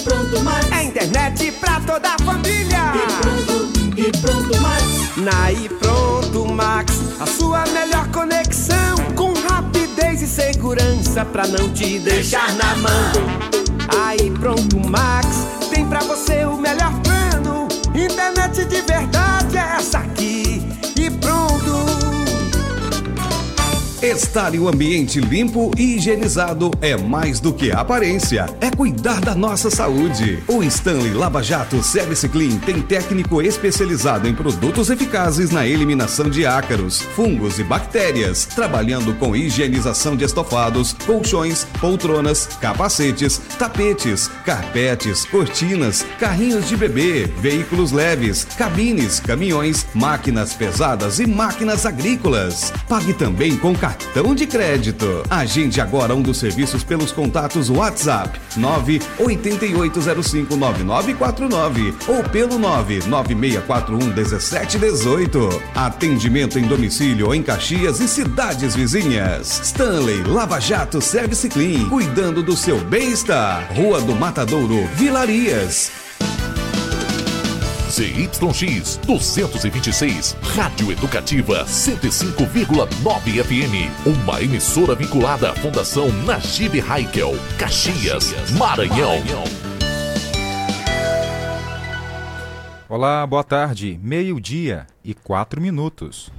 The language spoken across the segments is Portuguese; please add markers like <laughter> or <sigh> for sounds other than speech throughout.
e pronto mais. É internet pra toda a família. E pronto, e pronto mais. Na e pronto Max, a sua melhor conexão com rapidez e segurança pra não te deixar na mão. Aí pronto Max, tem pra você o melhor plano. Internet de verdade é essa aqui. E pronto. Estar em um ambiente limpo e higienizado é mais do que aparência, é cuidar da nossa saúde. O Stanley Lava Jato Service Clean tem técnico especializado em produtos eficazes na eliminação de ácaros, fungos e bactérias, trabalhando com higienização de estofados, colchões, poltronas, capacetes, tapetes, carpetes, cortinas, carrinhos de bebê, veículos leves, cabines, caminhões, máquinas pesadas e máquinas agrícolas. Pague também com cartão cartão de crédito. Agende agora um dos serviços pelos contatos WhatsApp 988059949 ou pelo 996411718. Atendimento em domicílio em Caxias e cidades vizinhas. Stanley Lava Jato Service Clean, cuidando do seu bem-estar. Rua do Matadouro, Vilarias. ZYX 226, Rádio Educativa 105,9 FM. Uma emissora vinculada à Fundação Najib Haikel, Caxias, Maranhão. Olá, boa tarde. Meio-dia e quatro minutos.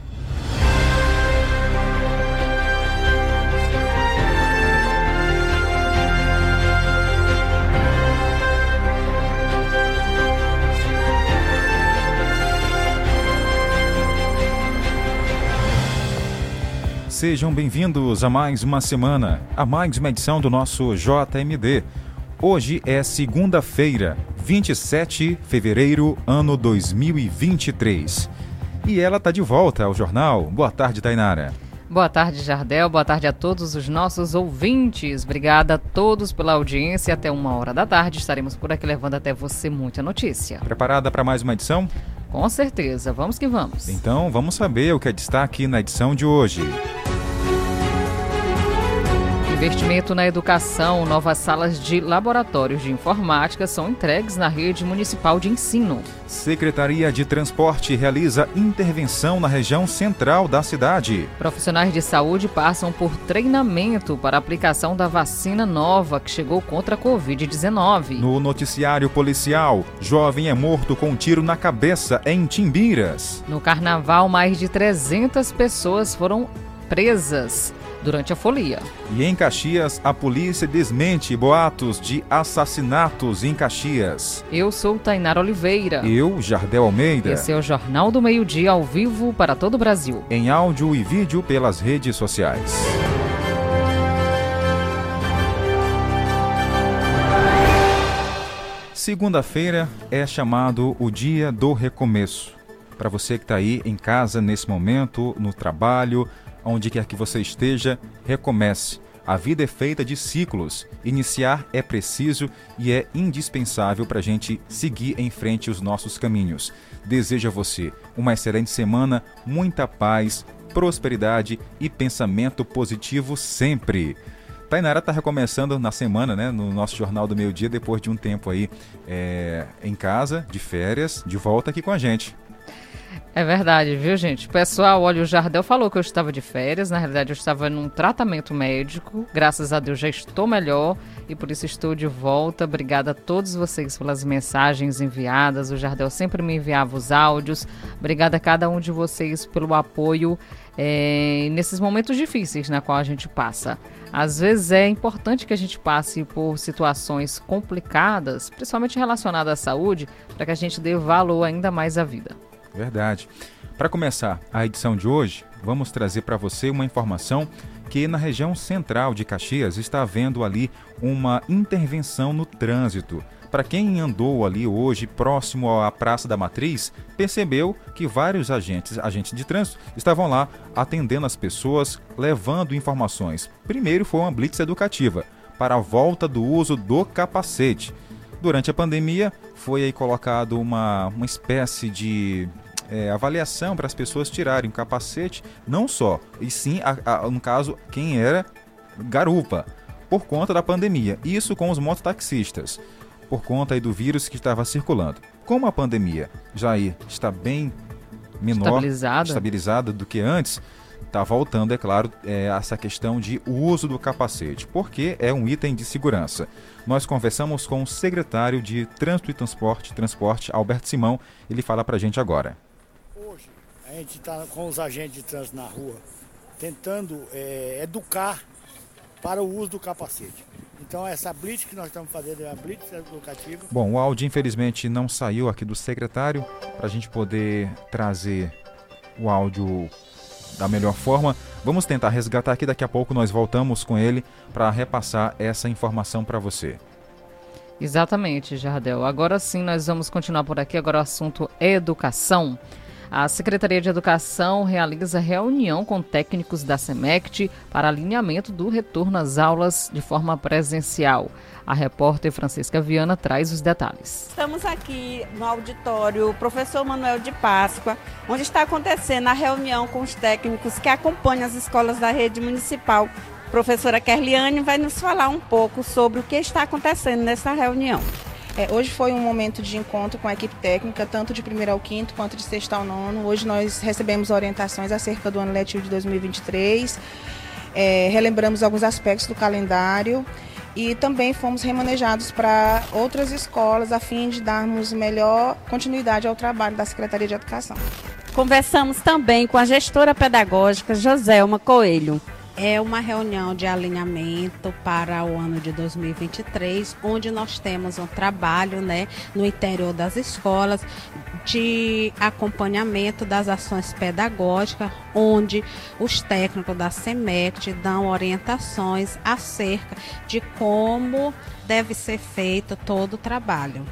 Sejam bem-vindos a mais uma semana, a mais uma edição do nosso JMD. Hoje é segunda-feira, 27 de fevereiro, ano 2023. E ela está de volta ao jornal. Boa tarde, Tainara. Boa tarde, Jardel. Boa tarde a todos os nossos ouvintes. Obrigada a todos pela audiência. Até uma hora da tarde estaremos por aqui levando até você muita notícia. Preparada para mais uma edição? Com certeza. Vamos que vamos. Então, vamos saber o que é destaque na edição de hoje. Investimento na educação, novas salas de laboratórios de informática são entregues na rede municipal de ensino. Secretaria de Transporte realiza intervenção na região central da cidade. Profissionais de saúde passam por treinamento para aplicação da vacina nova que chegou contra a Covid-19. No noticiário policial, jovem é morto com um tiro na cabeça em Timbiras. No carnaval, mais de 300 pessoas foram presas durante a folia. E em Caxias, a polícia desmente boatos de assassinatos em Caxias. Eu sou Tainara Oliveira. Eu, Jardel Almeida. Esse é o Jornal do Meio-Dia ao vivo para todo o Brasil. Em áudio e vídeo pelas redes sociais. Segunda-feira é chamado o Dia do Recomeço. Para você que está aí em casa nesse momento, no trabalho, onde quer que você esteja, recomece. A vida é feita de ciclos. Iniciar é preciso e é indispensável para a gente seguir em frente os nossos caminhos. Desejo a você uma excelente semana, muita paz, prosperidade e pensamento positivo sempre. Tainara está recomeçando na semana, né, no nosso Jornal do Meio Dia, depois de um tempo aí é, em casa, de férias, de volta aqui com a gente. É verdade, viu, gente? Pessoal, olha, o Jardel falou que eu estava de férias. Na realidade, eu estava num tratamento médico. Graças a Deus já estou melhor e por isso estou de volta. Obrigada a todos vocês pelas mensagens enviadas. O Jardel sempre me enviava os áudios. Obrigada a cada um de vocês pelo apoio é, nesses momentos difíceis na qual a gente passa. Às vezes é importante que a gente passe por situações complicadas, principalmente relacionadas à saúde, para que a gente dê valor ainda mais à vida. Verdade. Para começar a edição de hoje, vamos trazer para você uma informação que na região central de Caxias está havendo ali uma intervenção no trânsito. Para quem andou ali hoje próximo à Praça da Matriz, percebeu que vários agentes, agentes de trânsito, estavam lá atendendo as pessoas, levando informações. Primeiro foi uma blitz educativa para a volta do uso do capacete. Durante a pandemia, foi aí colocado uma, uma espécie de é, avaliação para as pessoas tirarem o capacete, não só, e sim, a, a, no caso, quem era garupa, por conta da pandemia. Isso com os mototaxistas. por conta aí do vírus que estava circulando. Como a pandemia já aí está bem menor, Estabilizada. estabilizada do que antes, está voltando, é claro, é, essa questão de uso do capacete, porque é um item de segurança. Nós conversamos com o secretário de Trânsito e Transporte, Transporte Alberto Simão, ele fala para a gente agora. Hoje a gente está com os agentes de trânsito na rua tentando eh, educar para o uso do capacete. Então essa blitz que nós estamos fazendo é a blitz educativa. Bom, o áudio infelizmente não saiu aqui do secretário para a gente poder trazer o áudio da melhor forma. Vamos tentar resgatar aqui, daqui a pouco nós voltamos com ele para repassar essa informação para você. Exatamente, Jardel. Agora sim, nós vamos continuar por aqui. Agora o assunto educação. A Secretaria de Educação realiza reunião com técnicos da SEMECT para alinhamento do retorno às aulas de forma presencial. A repórter Francisca Viana traz os detalhes. Estamos aqui no auditório Professor Manuel de Páscoa, onde está acontecendo a reunião com os técnicos que acompanham as escolas da rede municipal. A professora Kerliane vai nos falar um pouco sobre o que está acontecendo nessa reunião. É, hoje foi um momento de encontro com a equipe técnica, tanto de primeiro ao quinto quanto de sexto ao nono. Hoje nós recebemos orientações acerca do ano letivo de 2023, é, relembramos alguns aspectos do calendário e também fomos remanejados para outras escolas a fim de darmos melhor continuidade ao trabalho da Secretaria de Educação. Conversamos também com a gestora pedagógica Joselma Coelho. É uma reunião de alinhamento para o ano de 2023, onde nós temos um trabalho né, no interior das escolas de acompanhamento das ações pedagógicas, onde os técnicos da SEMECT dão orientações acerca de como deve ser feito todo o trabalho.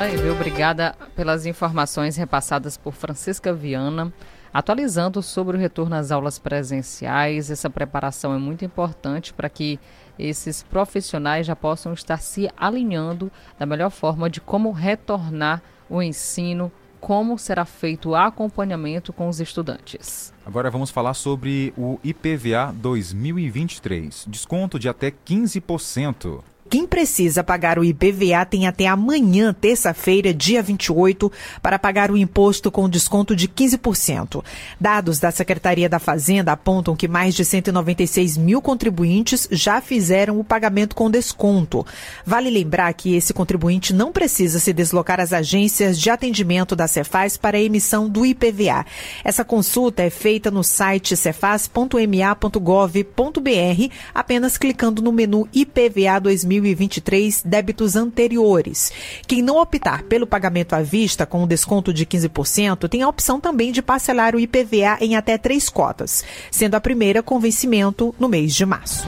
Aí, viu? Obrigada pelas informações repassadas por Francisca Viana, atualizando sobre o retorno às aulas presenciais. Essa preparação é muito importante para que esses profissionais já possam estar se alinhando da melhor forma de como retornar o ensino, como será feito o acompanhamento com os estudantes. Agora vamos falar sobre o IPVA 2023, desconto de até 15%. Quem precisa pagar o IPVA tem até amanhã, terça-feira, dia 28, para pagar o imposto com desconto de 15%. Dados da Secretaria da Fazenda apontam que mais de 196 mil contribuintes já fizeram o pagamento com desconto. Vale lembrar que esse contribuinte não precisa se deslocar às agências de atendimento da Cefaz para a emissão do IPVA. Essa consulta é feita no site cefaz.ma.gov.br, apenas clicando no menu IPVA 2023 2023 débitos anteriores. Quem não optar pelo pagamento à vista com um desconto de 15% tem a opção também de parcelar o IPVA em até três cotas, sendo a primeira com vencimento no mês de março.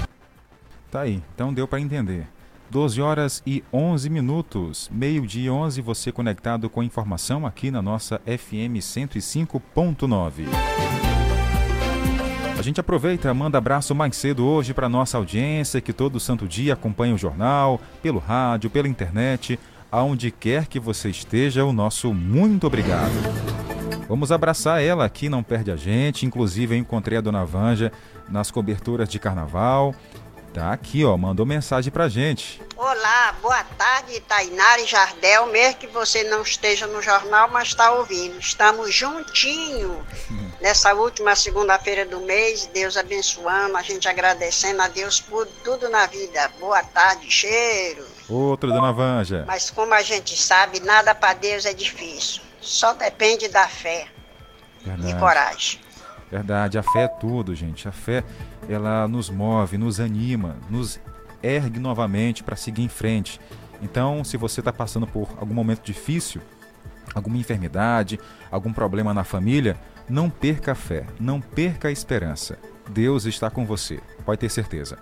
Tá aí, então deu para entender. 12 horas e 11 minutos, meio-dia 11, você conectado com informação aqui na nossa FM 105.9. Gente aproveita, manda abraço mais cedo hoje para nossa audiência que todo santo dia acompanha o jornal, pelo rádio, pela internet, aonde quer que você esteja, o nosso muito obrigado. Vamos abraçar ela aqui, não perde a gente. Inclusive, eu encontrei a dona Vanja nas coberturas de carnaval. Tá aqui, ó, mandou mensagem pra gente. Olá, boa tarde, Tainara e Jardel, mesmo que você não esteja no jornal, mas está ouvindo. Estamos juntinho <laughs> nessa última segunda-feira do mês, Deus abençoando, a gente agradecendo a Deus por tudo na vida. Boa tarde, cheiro. Outro, dona Vanja. Mas como a gente sabe, nada para Deus é difícil. Só depende da fé Verdade. e coragem. Verdade, a fé é tudo, gente. A fé, ela nos move, nos anima, nos ergue novamente para seguir em frente. Então, se você está passando por algum momento difícil, alguma enfermidade, algum problema na família, não perca a fé, não perca a esperança. Deus está com você, pode ter certeza.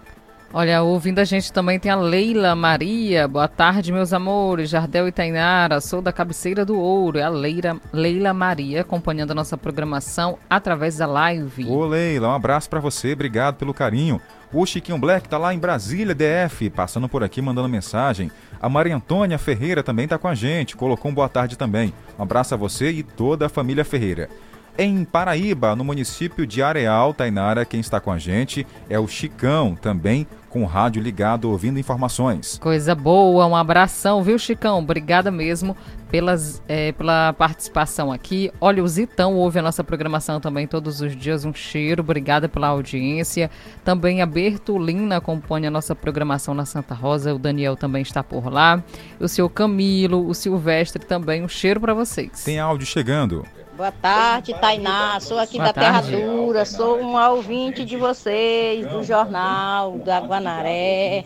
Olha, ouvindo a gente também tem a Leila Maria. Boa tarde, meus amores. Jardel e Tainara, sou da cabeceira do ouro. É a Leila, Leila Maria acompanhando a nossa programação através da live. Ô Leila, um abraço para você, obrigado pelo carinho. O Chiquinho Black tá lá em Brasília, DF, passando por aqui mandando mensagem. A Maria Antônia Ferreira também tá com a gente, colocou um boa tarde também. Um abraço a você e toda a família Ferreira. Em Paraíba, no município de Areal, Tainara, quem está com a gente é o Chicão, também com o rádio ligado, ouvindo informações. Coisa boa, um abração, viu, Chicão? Obrigada mesmo pelas, é, pela participação aqui. Olha, o Zitão ouve a nossa programação também todos os dias. Um cheiro, obrigada pela audiência. Também a Bertolina acompanha a nossa programação na Santa Rosa. O Daniel também está por lá. O seu Camilo, o Silvestre também. Um cheiro para vocês. Tem áudio chegando. Boa tarde, Tainá. Sou aqui Boa da Terra tarde. Dura. Sou uma ouvinte de vocês, do jornal, da Guanaré.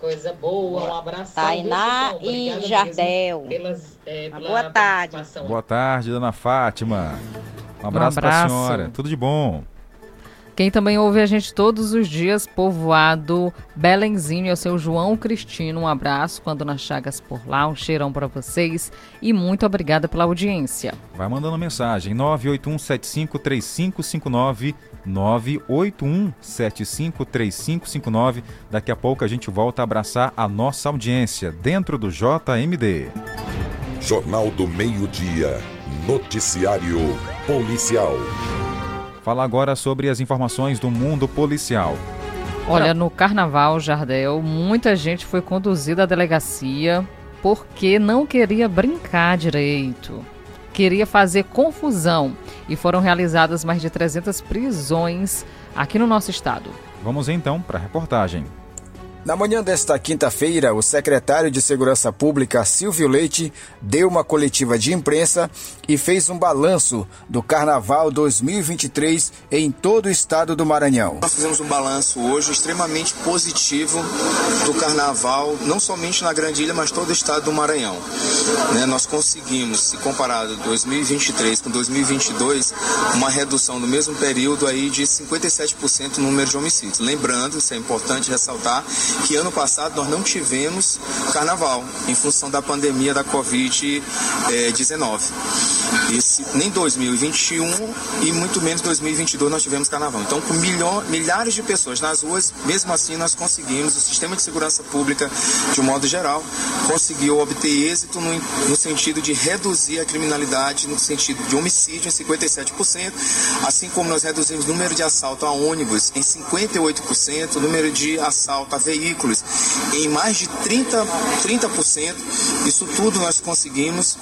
Coisa boa, um abraço. Tainá e Jardel. Uma boa tarde. Boa tarde, dona Fátima. Um abraço, para a abraço. senhora. Tudo de bom. Quem também ouve a gente todos os dias, povoado Belenzinho, é o seu João Cristino. Um abraço quando nas Chagas por lá, um cheirão para vocês e muito obrigada pela audiência. Vai mandando mensagem 981753559 981753559. Daqui a pouco a gente volta a abraçar a nossa audiência dentro do JMD. Jornal do Meio-Dia. Noticiário Policial. Fala agora sobre as informações do mundo policial. Olha, no Carnaval, Jardel, muita gente foi conduzida à delegacia porque não queria brincar direito. Queria fazer confusão. E foram realizadas mais de 300 prisões aqui no nosso estado. Vamos então para a reportagem. Na manhã desta quinta-feira, o secretário de Segurança Pública, Silvio Leite, deu uma coletiva de imprensa e fez um balanço do Carnaval 2023 em todo o estado do Maranhão. Nós fizemos um balanço hoje extremamente positivo do carnaval, não somente na Grande Ilha, mas todo o estado do Maranhão. Né, nós conseguimos, se comparado 2023 com 2022, uma redução no mesmo período aí de 57% no número de homicídios. Lembrando, isso é importante ressaltar, que ano passado nós não tivemos carnaval em função da pandemia da Covid-19. Esse, nem 2021 e muito menos 2022 nós tivemos carnaval. Então, com milhão, milhares de pessoas nas ruas, mesmo assim nós conseguimos, o sistema de segurança pública, de um modo geral, conseguiu obter êxito no, no sentido de reduzir a criminalidade, no sentido de homicídio em 57%, assim como nós reduzimos o número de assalto a ônibus em 58%, o número de assalto a veículos em mais de 30%. 30%. Isso tudo nós conseguimos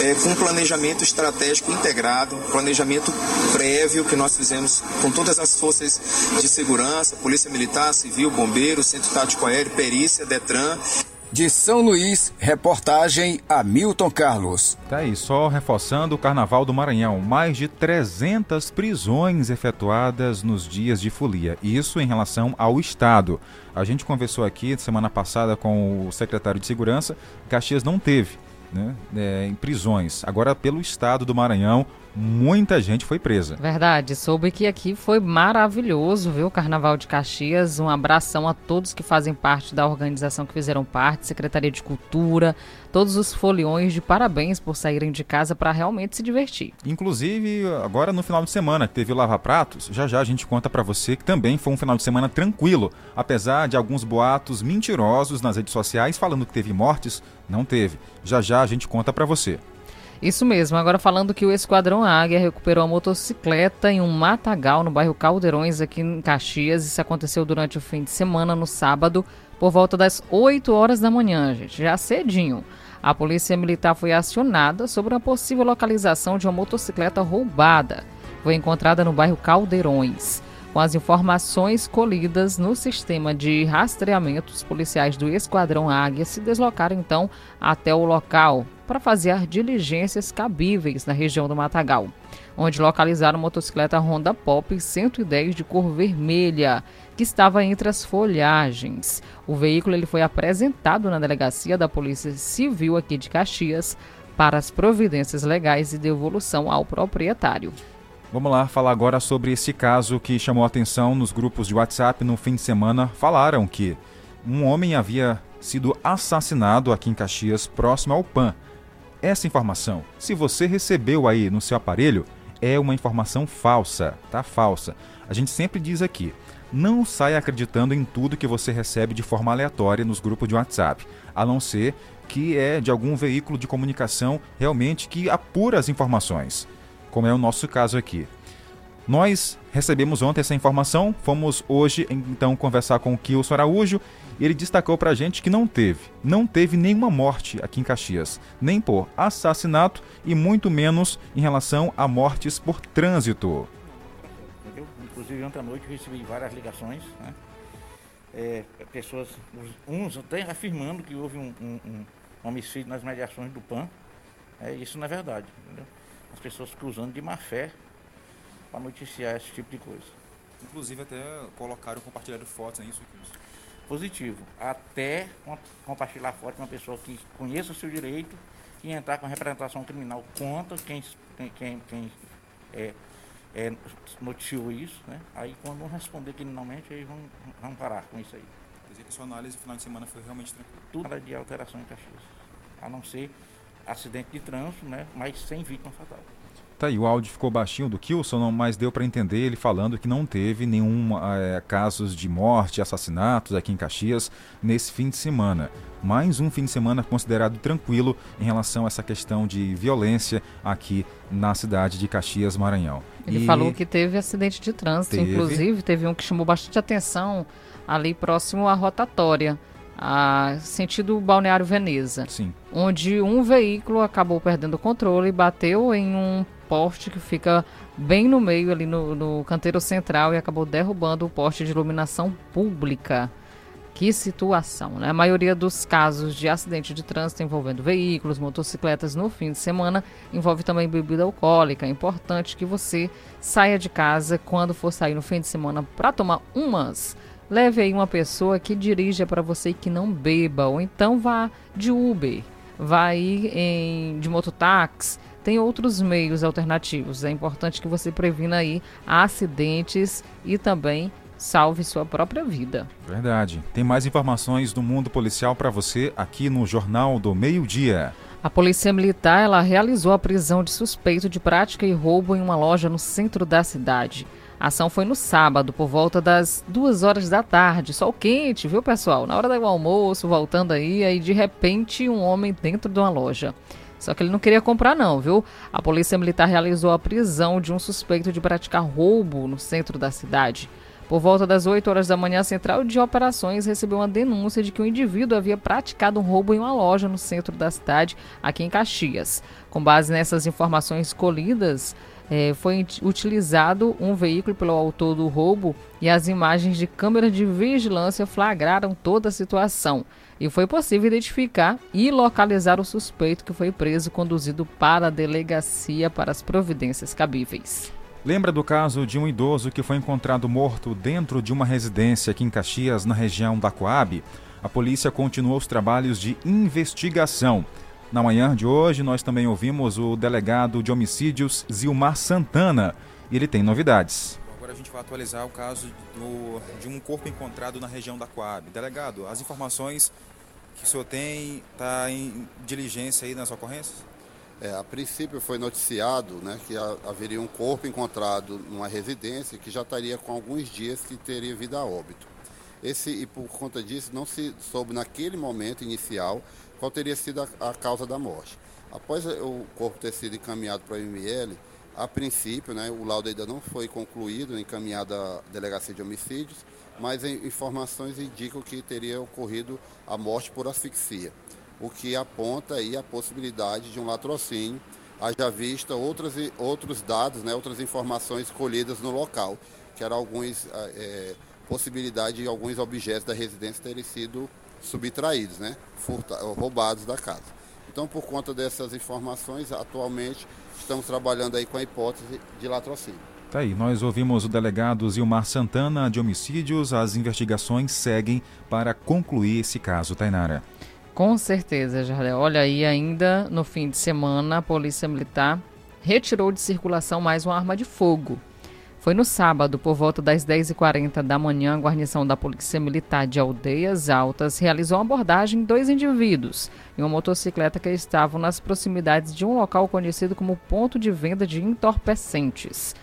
é, com um planejamento estratégico integrado, planejamento prévio que nós fizemos com todas as forças de segurança, Polícia Militar, Civil, Bombeiro, Centro Tático Aéreo, Perícia, Detran. De São Luís, reportagem Hamilton Carlos. Tá aí, só reforçando o Carnaval do Maranhão. Mais de 300 prisões efetuadas nos dias de folia. Isso em relação ao Estado. A gente conversou aqui semana passada com o secretário de Segurança. Caxias não teve né, é, em prisões. Agora, pelo Estado do Maranhão, muita gente foi presa. Verdade, soube que aqui foi maravilhoso, viu? o Carnaval de Caxias. Um abração a todos que fazem parte da organização que fizeram parte, Secretaria de Cultura, todos os foliões de parabéns por saírem de casa para realmente se divertir. Inclusive, agora no final de semana teve o Lava Pratos. Já já a gente conta para você que também foi um final de semana tranquilo, apesar de alguns boatos mentirosos nas redes sociais falando que teve mortes, não teve. Já já a gente conta para você. Isso mesmo, agora falando que o Esquadrão Águia recuperou a motocicleta em um matagal no bairro Caldeirões, aqui em Caxias. Isso aconteceu durante o fim de semana, no sábado, por volta das 8 horas da manhã, gente, já cedinho. A polícia militar foi acionada sobre uma possível localização de uma motocicleta roubada. Foi encontrada no bairro Caldeirões. Com as informações colhidas no sistema de rastreamento, os policiais do Esquadrão Águia se deslocaram então até o local para fazer diligências cabíveis na região do Matagal, onde localizaram motocicleta Honda Pop 110 de cor vermelha, que estava entre as folhagens. O veículo ele foi apresentado na delegacia da Polícia Civil aqui de Caxias para as providências legais e devolução ao proprietário. Vamos lá falar agora sobre esse caso que chamou atenção nos grupos de WhatsApp no fim de semana. Falaram que um homem havia sido assassinado aqui em Caxias, próximo ao PAN. Essa informação, se você recebeu aí no seu aparelho, é uma informação falsa, tá? Falsa. A gente sempre diz aqui, não saia acreditando em tudo que você recebe de forma aleatória nos grupos de WhatsApp, a não ser que é de algum veículo de comunicação realmente que apura as informações. como é o nosso caso aqui. Nós recebemos ontem essa informação, fomos hoje então conversar com o Kilson Araújo e ele destacou para a gente que não teve, não teve nenhuma morte aqui em Caxias, nem por assassinato e muito menos em relação a mortes por trânsito. Entendeu? Inclusive ontem à noite recebi várias ligações, né? É, pessoas, uns até afirmando que houve um, um, um homicídio nas mediações do PAN. É, isso não é verdade, entendeu? As pessoas cruzando de má fé para noticiar esse tipo de coisa. Inclusive até colocaram, compartilharam fotos, é isso? Positivo. Até compartilhar foto de uma pessoa que conheça o seu direito e entrar com representação criminal contra quem, quem, quem é, é, noticiou isso, né? Aí quando responder criminalmente, aí vão, vão parar com isso aí. Quer dizer que a sua análise no final de semana foi realmente tranquila? Tudo Nada de alteração em Caxias. A não ser acidente de trânsito, né? Mas sem vítima fatal. Tá aí, o áudio ficou baixinho do Kilson, mas deu para entender ele falando que não teve nenhum é, casos de morte, assassinatos aqui em Caxias nesse fim de semana. Mais um fim de semana considerado tranquilo em relação a essa questão de violência aqui na cidade de Caxias, Maranhão. Ele e... falou que teve acidente de trânsito, teve... inclusive teve um que chamou bastante atenção ali próximo à rotatória. A, sentido Balneário Veneza. Sim. Onde um veículo acabou perdendo o controle e bateu em um poste que fica bem no meio ali no, no canteiro central e acabou derrubando o poste de iluminação pública. Que situação, né? A maioria dos casos de acidente de trânsito envolvendo veículos, motocicletas no fim de semana envolve também bebida alcoólica. É importante que você saia de casa quando for sair no fim de semana para tomar umas. Leve aí uma pessoa que dirija para você e que não beba, ou então vá de Uber, vá em, de mototáxi tem outros meios alternativos. É importante que você previna aí acidentes e também salve sua própria vida. Verdade. Tem mais informações do mundo policial para você aqui no Jornal do Meio-Dia. A Polícia Militar ela realizou a prisão de suspeito de prática e roubo em uma loja no centro da cidade. A ação foi no sábado, por volta das duas horas da tarde. Sol quente, viu, pessoal? Na hora do almoço, voltando aí, aí de repente um homem dentro de uma loja. Só que ele não queria comprar, não, viu? A polícia militar realizou a prisão de um suspeito de praticar roubo no centro da cidade. Por volta das 8 horas da manhã, a Central de Operações recebeu uma denúncia de que um indivíduo havia praticado um roubo em uma loja no centro da cidade, aqui em Caxias. Com base nessas informações colhidas, é, foi utilizado um veículo pelo autor do roubo e as imagens de câmeras de vigilância flagraram toda a situação e foi possível identificar e localizar o suspeito que foi preso e conduzido para a delegacia para as providências cabíveis. Lembra do caso de um idoso que foi encontrado morto dentro de uma residência aqui em Caxias, na região da Coab? A polícia continuou os trabalhos de investigação. Na manhã de hoje, nós também ouvimos o delegado de homicídios Zilmar Santana e ele tem novidades. Agora a gente vai atualizar o caso do, de um corpo encontrado na região da Coab. Delegado, as informações que o senhor tem está em diligência aí nas ocorrências? É, a princípio foi noticiado né, que haveria um corpo encontrado numa residência que já estaria com alguns dias que teria vida a óbito. Esse, e por conta disso não se soube naquele momento inicial qual teria sido a, a causa da morte. Após o corpo ter sido encaminhado para o ML, a princípio, né, o laudo ainda não foi concluído, encaminhado à delegacia de homicídios, mas informações indicam que teria ocorrido a morte por asfixia, o que aponta aí a possibilidade de um latrocínio, haja vista outras, outros dados, né, outras informações colhidas no local, que eram alguns é, possibilidade de alguns objetos da residência terem sido subtraídos, né, roubados da casa. Então, por conta dessas informações, atualmente estamos trabalhando aí com a hipótese de latrocínio. Tá aí, nós ouvimos o delegado Zilmar Santana de homicídios. As investigações seguem para concluir esse caso, Tainara. Com certeza, Jardel. Olha aí, ainda no fim de semana, a Polícia Militar retirou de circulação mais uma arma de fogo. Foi no sábado, por volta das 10h40 da manhã, a guarnição da Polícia Militar de Aldeias Altas realizou uma abordagem de dois indivíduos em uma motocicleta que estavam nas proximidades de um local conhecido como ponto de venda de entorpecentes.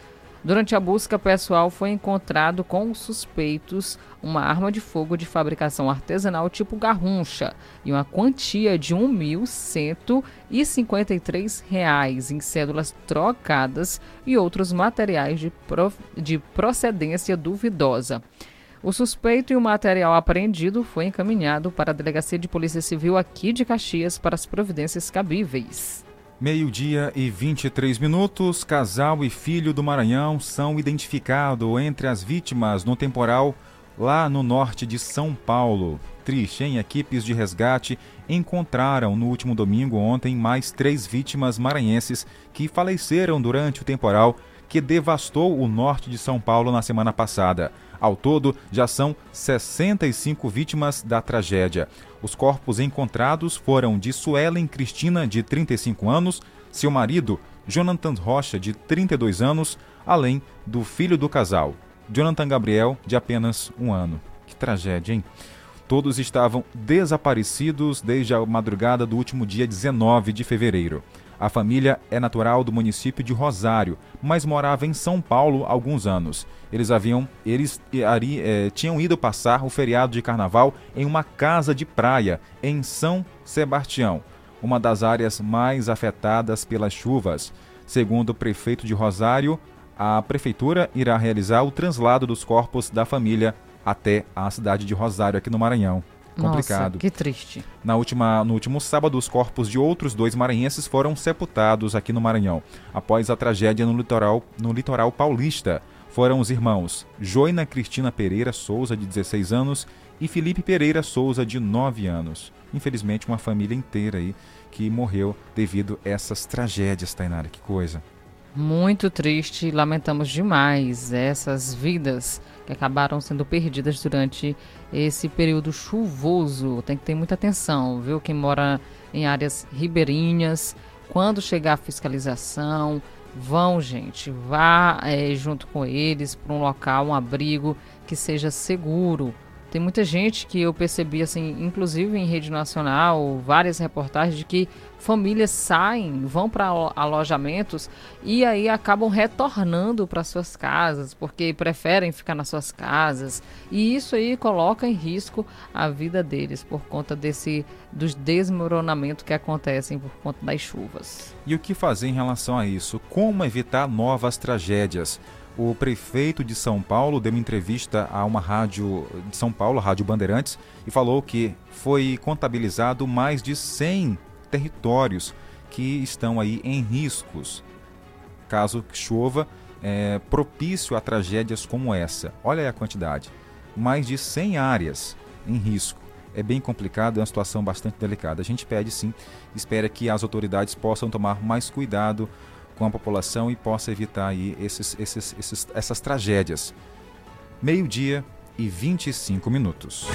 Durante a busca pessoal foi encontrado com os suspeitos uma arma de fogo de fabricação artesanal tipo garruncha e uma quantia de R$ 1.153 em cédulas trocadas e outros materiais de, pro, de procedência duvidosa. O suspeito e o material apreendido foi encaminhado para a Delegacia de Polícia Civil aqui de Caxias para as providências cabíveis. Meio-dia e 23 minutos. Casal e filho do Maranhão são identificados entre as vítimas no temporal lá no norte de São Paulo. Triste, em equipes de resgate encontraram no último domingo ontem mais três vítimas maranhenses que faleceram durante o temporal que devastou o norte de São Paulo na semana passada. Ao todo, já são 65 vítimas da tragédia. Os corpos encontrados foram de Suelen Cristina, de 35 anos, seu marido, Jonathan Rocha, de 32 anos, além do filho do casal, Jonathan Gabriel, de apenas um ano. Que tragédia, hein? Todos estavam desaparecidos desde a madrugada do último dia 19 de fevereiro. A família é natural do município de Rosário, mas morava em São Paulo há alguns anos. Eles haviam, eles ari, é, tinham ido passar o feriado de carnaval em uma casa de praia em São Sebastião, uma das áreas mais afetadas pelas chuvas. Segundo o prefeito de Rosário, a prefeitura irá realizar o translado dos corpos da família até a cidade de Rosário, aqui no Maranhão complicado. Nossa, que triste. Na última, no último sábado, os corpos de outros dois maranhenses foram sepultados aqui no Maranhão, após a tragédia no litoral, no litoral paulista. Foram os irmãos Joina Cristina Pereira Souza, de 16 anos, e Felipe Pereira Souza, de 9 anos. Infelizmente, uma família inteira aí que morreu devido a essas tragédias, Tainara. Que coisa. Muito triste, lamentamos demais essas vidas que acabaram sendo perdidas durante esse período chuvoso. Tem que ter muita atenção, viu? Quem mora em áreas ribeirinhas, quando chegar a fiscalização, vão, gente, vá é, junto com eles para um local, um abrigo que seja seguro tem muita gente que eu percebi, assim, inclusive em rede nacional, várias reportagens de que famílias saem, vão para alojamentos e aí acabam retornando para suas casas, porque preferem ficar nas suas casas. E isso aí coloca em risco a vida deles por conta desse dos desmoronamentos que acontecem por conta das chuvas. E o que fazer em relação a isso? Como evitar novas tragédias? O prefeito de São Paulo deu uma entrevista a uma rádio de São Paulo, Rádio Bandeirantes, e falou que foi contabilizado mais de 100 territórios que estão aí em riscos, caso chova, é, propício a tragédias como essa. Olha aí a quantidade. Mais de 100 áreas em risco. É bem complicado, é uma situação bastante delicada. A gente pede sim, espera que as autoridades possam tomar mais cuidado com a população e possa evitar aí esses, esses, esses, essas tragédias. Meio-dia e 25 minutos.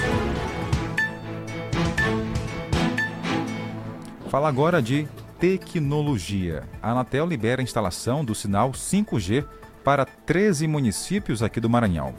Fala agora de tecnologia. A Anatel libera a instalação do sinal 5G para 13 municípios aqui do Maranhão.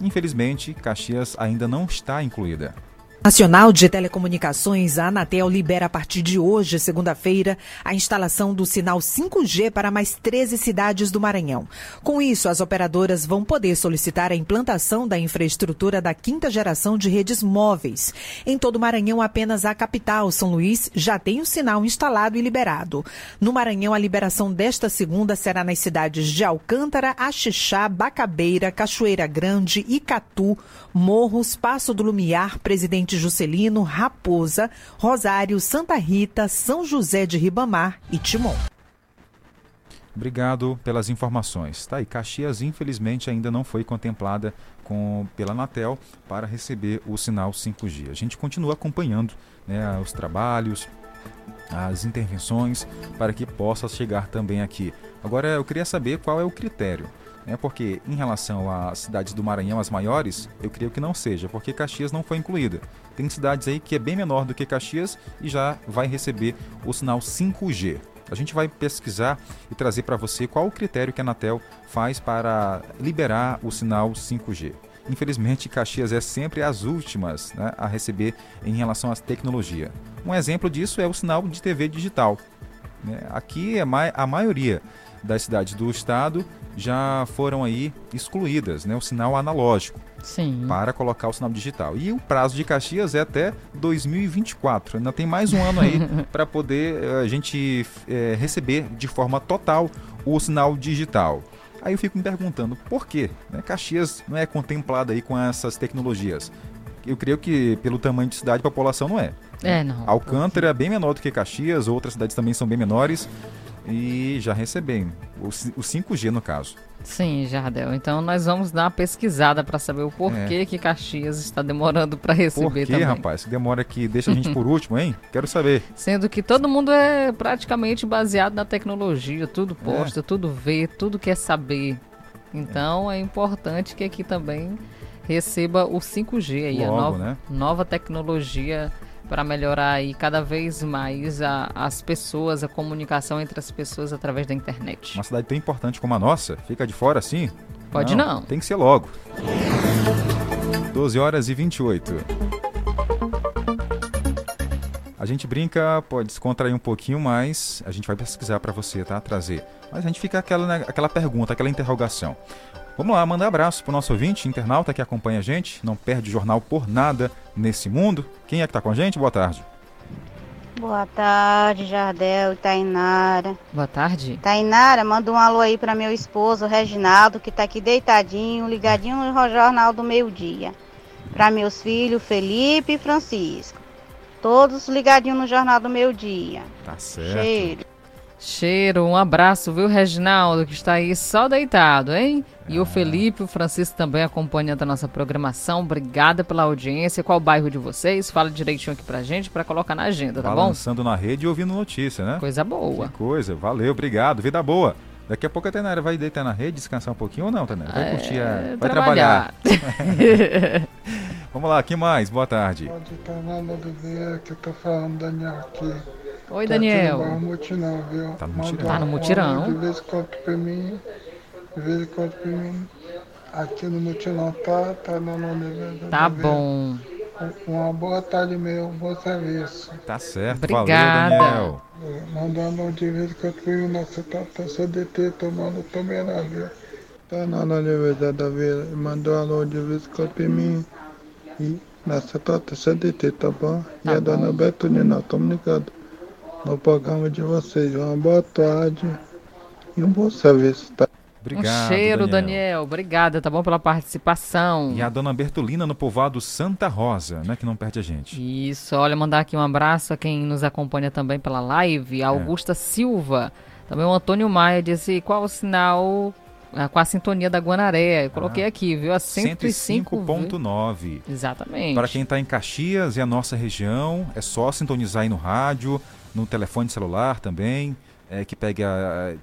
Infelizmente, Caxias ainda não está incluída. Nacional de Telecomunicações, a Anatel libera a partir de hoje, segunda-feira, a instalação do sinal 5G para mais 13 cidades do Maranhão. Com isso, as operadoras vão poder solicitar a implantação da infraestrutura da quinta geração de redes móveis. Em todo o Maranhão, apenas a capital, São Luís, já tem o sinal instalado e liberado. No Maranhão, a liberação desta segunda será nas cidades de Alcântara, Axixá, Bacabeira, Cachoeira Grande, Icatu, Morros, Passo do Lumiar, Presidente Juscelino, Raposa, Rosário, Santa Rita, São José de Ribamar e Timon. Obrigado pelas informações. Tá, Caxias, infelizmente, ainda não foi contemplada com, pela Anatel para receber o sinal 5G. A gente continua acompanhando né, os trabalhos, as intervenções, para que possa chegar também aqui. Agora, eu queria saber qual é o critério né? Porque em relação às cidades do Maranhão, as maiores, eu creio que não seja, porque Caxias não foi incluída. Tem cidades aí que é bem menor do que Caxias e já vai receber o sinal 5G. A gente vai pesquisar e trazer para você qual o critério que a Anatel faz para liberar o sinal 5G. Infelizmente, Caxias é sempre as últimas né, a receber em relação à tecnologia. Um exemplo disso é o sinal de TV digital. Né? Aqui é a maioria das cidades do estado já foram aí excluídas, né, o sinal analógico. Sim. Para colocar o sinal digital. E o prazo de Caxias é até 2024. Ainda tem mais um ano aí <laughs> para poder eh, a gente eh, receber de forma total o sinal digital. Aí eu fico me perguntando por quê? Né? Caxias não é contemplada aí com essas tecnologias. Eu creio que pelo tamanho de cidade, a população não é. É, não. Alcântara é bem menor do que Caxias, outras cidades também são bem menores e já recebem o, o 5G no caso. Sim, Jardel. Então nós vamos dar uma pesquisada para saber o porquê que Caxias está demorando para receber É. Por quê, também. rapaz? Que demora aqui, deixa a gente por <laughs> último, hein? Quero saber. Sendo que todo mundo é praticamente baseado na tecnologia, tudo É. posta, tudo vê, tudo quer saber. Então é, importante que aqui também receba o 5G aí, a Logo, nova, né? nova tecnologia para melhorar aí cada vez mais a- as pessoas, a comunicação entre as pessoas através da internet. Uma cidade tão importante como a nossa, fica de fora assim? Pode não. Tem que ser logo. 12 horas e 28. A gente brinca, pode descontrair um pouquinho mais. A gente vai pesquisar para você, tá? Trazer. Mas a gente fica aquela, né, aquela pergunta, aquela interrogação. Vamos lá, mandar abraço pro nosso ouvinte, internauta que acompanha a gente. Não perde o jornal por nada nesse mundo. Quem é que tá com a gente? Boa tarde. Boa tarde, Jardel e Tainara. Boa tarde. Tainara, manda um alô aí para meu esposo, Reginaldo, que tá aqui deitadinho, ligadinho no Jornal do Meio Dia. Para meus filhos, Felipe e Francisco. Todos ligadinhos no Jornal do Meio Dia. Tá certo. Cheiro. Cheiro, um abraço, viu, Reginaldo, que está aí só deitado, hein? E É. o Felipe, o Francisco também acompanhando a nossa programação. Obrigada pela audiência. Qual o bairro de vocês? Fala direitinho aqui pra gente, pra colocar na agenda, tá bom? Balançando na rede e ouvindo notícia, né? Coisa boa. Que coisa, valeu, obrigado, vida boa. Daqui a pouco a Tainara vai deitar na rede, descansar um pouquinho ou não, Tainara? Vai É, curtir a... Vai trabalhar. trabalhar. <laughs> Vamos lá, que mais? Boa tarde. Pode estar na Oliveira que eu tô falando, Daniel, aqui. Oi, Tá Daniel. mutirão, viu? Tá no mutirão. Tá no um mutirão. De vez em quando pra mim, de vez em quando pra mim. Aqui no mutirão tá, tá na Oliveira. Tá bom. Uma boa tarde, meu, bom serviço. Tá certo, Obrigada. valeu, Daniel. É, Mandando de vez em quando pra mim, nossa, tá, tá CDT tomando tomeira, viu? Tá na Oliveira da Vila, mandou alô de vez em quando pra mim. E nessa tá CDT, tá bom? Tá e a dona Betulina, estamos ligados no programa de vocês. Uma boa tarde e um bom serviço, tá? Obrigado, um cheiro, Daniel. Daniel. Obrigada, tá bom pela participação. E a dona Bertolina no povoado Santa Rosa, né? Que não perde a gente. Isso, olha, mandar aqui um abraço a quem nos acompanha também pela live, a Augusta Silva. Também o Antônio Maia disse qual o sinal ah, com a sintonia da Guanaré. Eu coloquei aqui, viu? A 105. 105.9. Exatamente. Para quem está em Caxias e a nossa região, é só sintonizar aí no rádio, no telefone celular também, é, que pega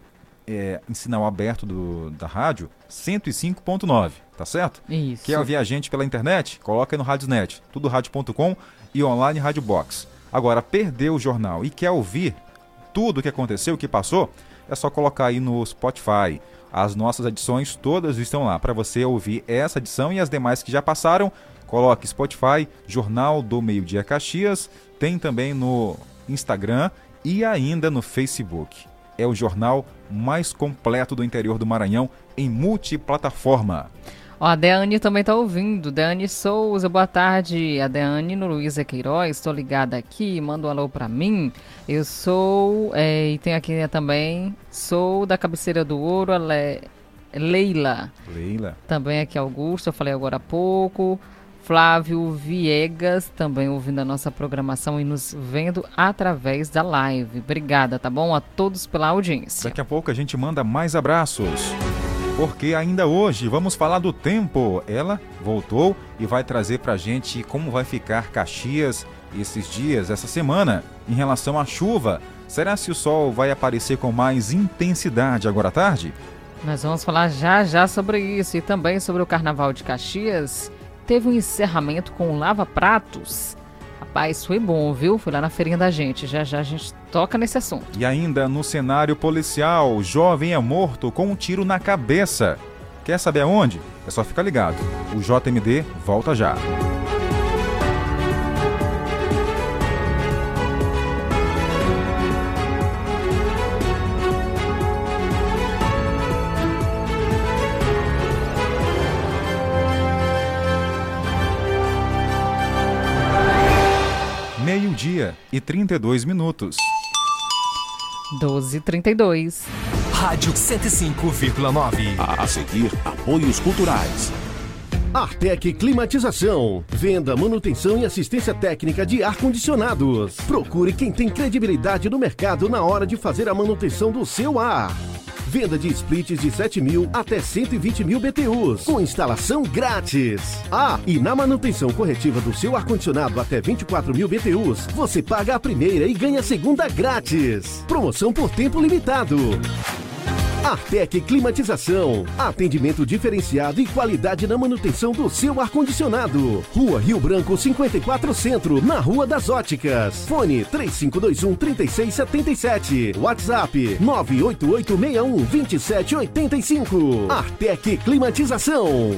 é, em sinal aberto do, da rádio, 105.9, tá certo? Isso. Quer ouvir a gente pela internet? Coloca aí no Radiosnet, tudo rádio.com e online Rádio Box. Agora, perdeu o jornal e quer ouvir tudo o que aconteceu, o que passou, é só colocar aí no Spotify. As nossas edições todas estão lá para você ouvir essa edição e as demais que já passaram. Coloque Spotify, Jornal do Meio Dia Caxias, tem também no Instagram e ainda no Facebook. É o jornal mais completo do interior do Maranhão em multiplataforma. Ó, a Deane também tá ouvindo. Deane Souza, boa tarde. A Deane no Luísa Queiroz, estou ligada aqui, manda um alô pra mim. Eu sou, é, e tem aqui né, também, sou da cabeceira do ouro, a Le- Leila. Leila. Também aqui Augusto, eu falei agora há pouco. Flávio Viegas, também ouvindo a nossa programação e nos vendo através da live. Obrigada, tá bom? A todos pela audiência. Daqui a pouco a gente manda mais abraços. Porque ainda hoje vamos falar do tempo. Ela voltou e vai trazer pra gente como vai ficar Caxias esses dias, essa semana, em relação à chuva. Será se o sol vai aparecer com mais intensidade agora à tarde? Nós vamos falar já já sobre isso e também sobre o Carnaval de Caxias. Teve um encerramento com lava-pratos. Rapaz, foi bom, viu? Fui lá na feirinha da gente. Já já a gente toca nesse assunto. E ainda no cenário policial, jovem é morto com um tiro na cabeça. Quer saber aonde? É só ficar ligado. O JMD volta já. Meio-dia e 32 minutos. 12h32. Rádio 105,9. A seguir, apoios culturais. Artec Climatização. Venda, manutenção e assistência técnica de ar-condicionados. Procure quem tem credibilidade no mercado na hora de fazer a manutenção do seu ar. Venda de splits de 7 mil até 120 mil BTUs, com instalação grátis. Ah, e na manutenção corretiva do seu ar-condicionado até 24 mil BTUs, você paga a primeira e ganha a segunda grátis. Promoção por tempo limitado. Artec Climatização. Atendimento diferenciado e qualidade na manutenção do seu ar-condicionado. Rua Rio Branco 54 Centro, na Rua das Óticas. Fone 3521 3677. WhatsApp 98861 2785. Artec Climatização.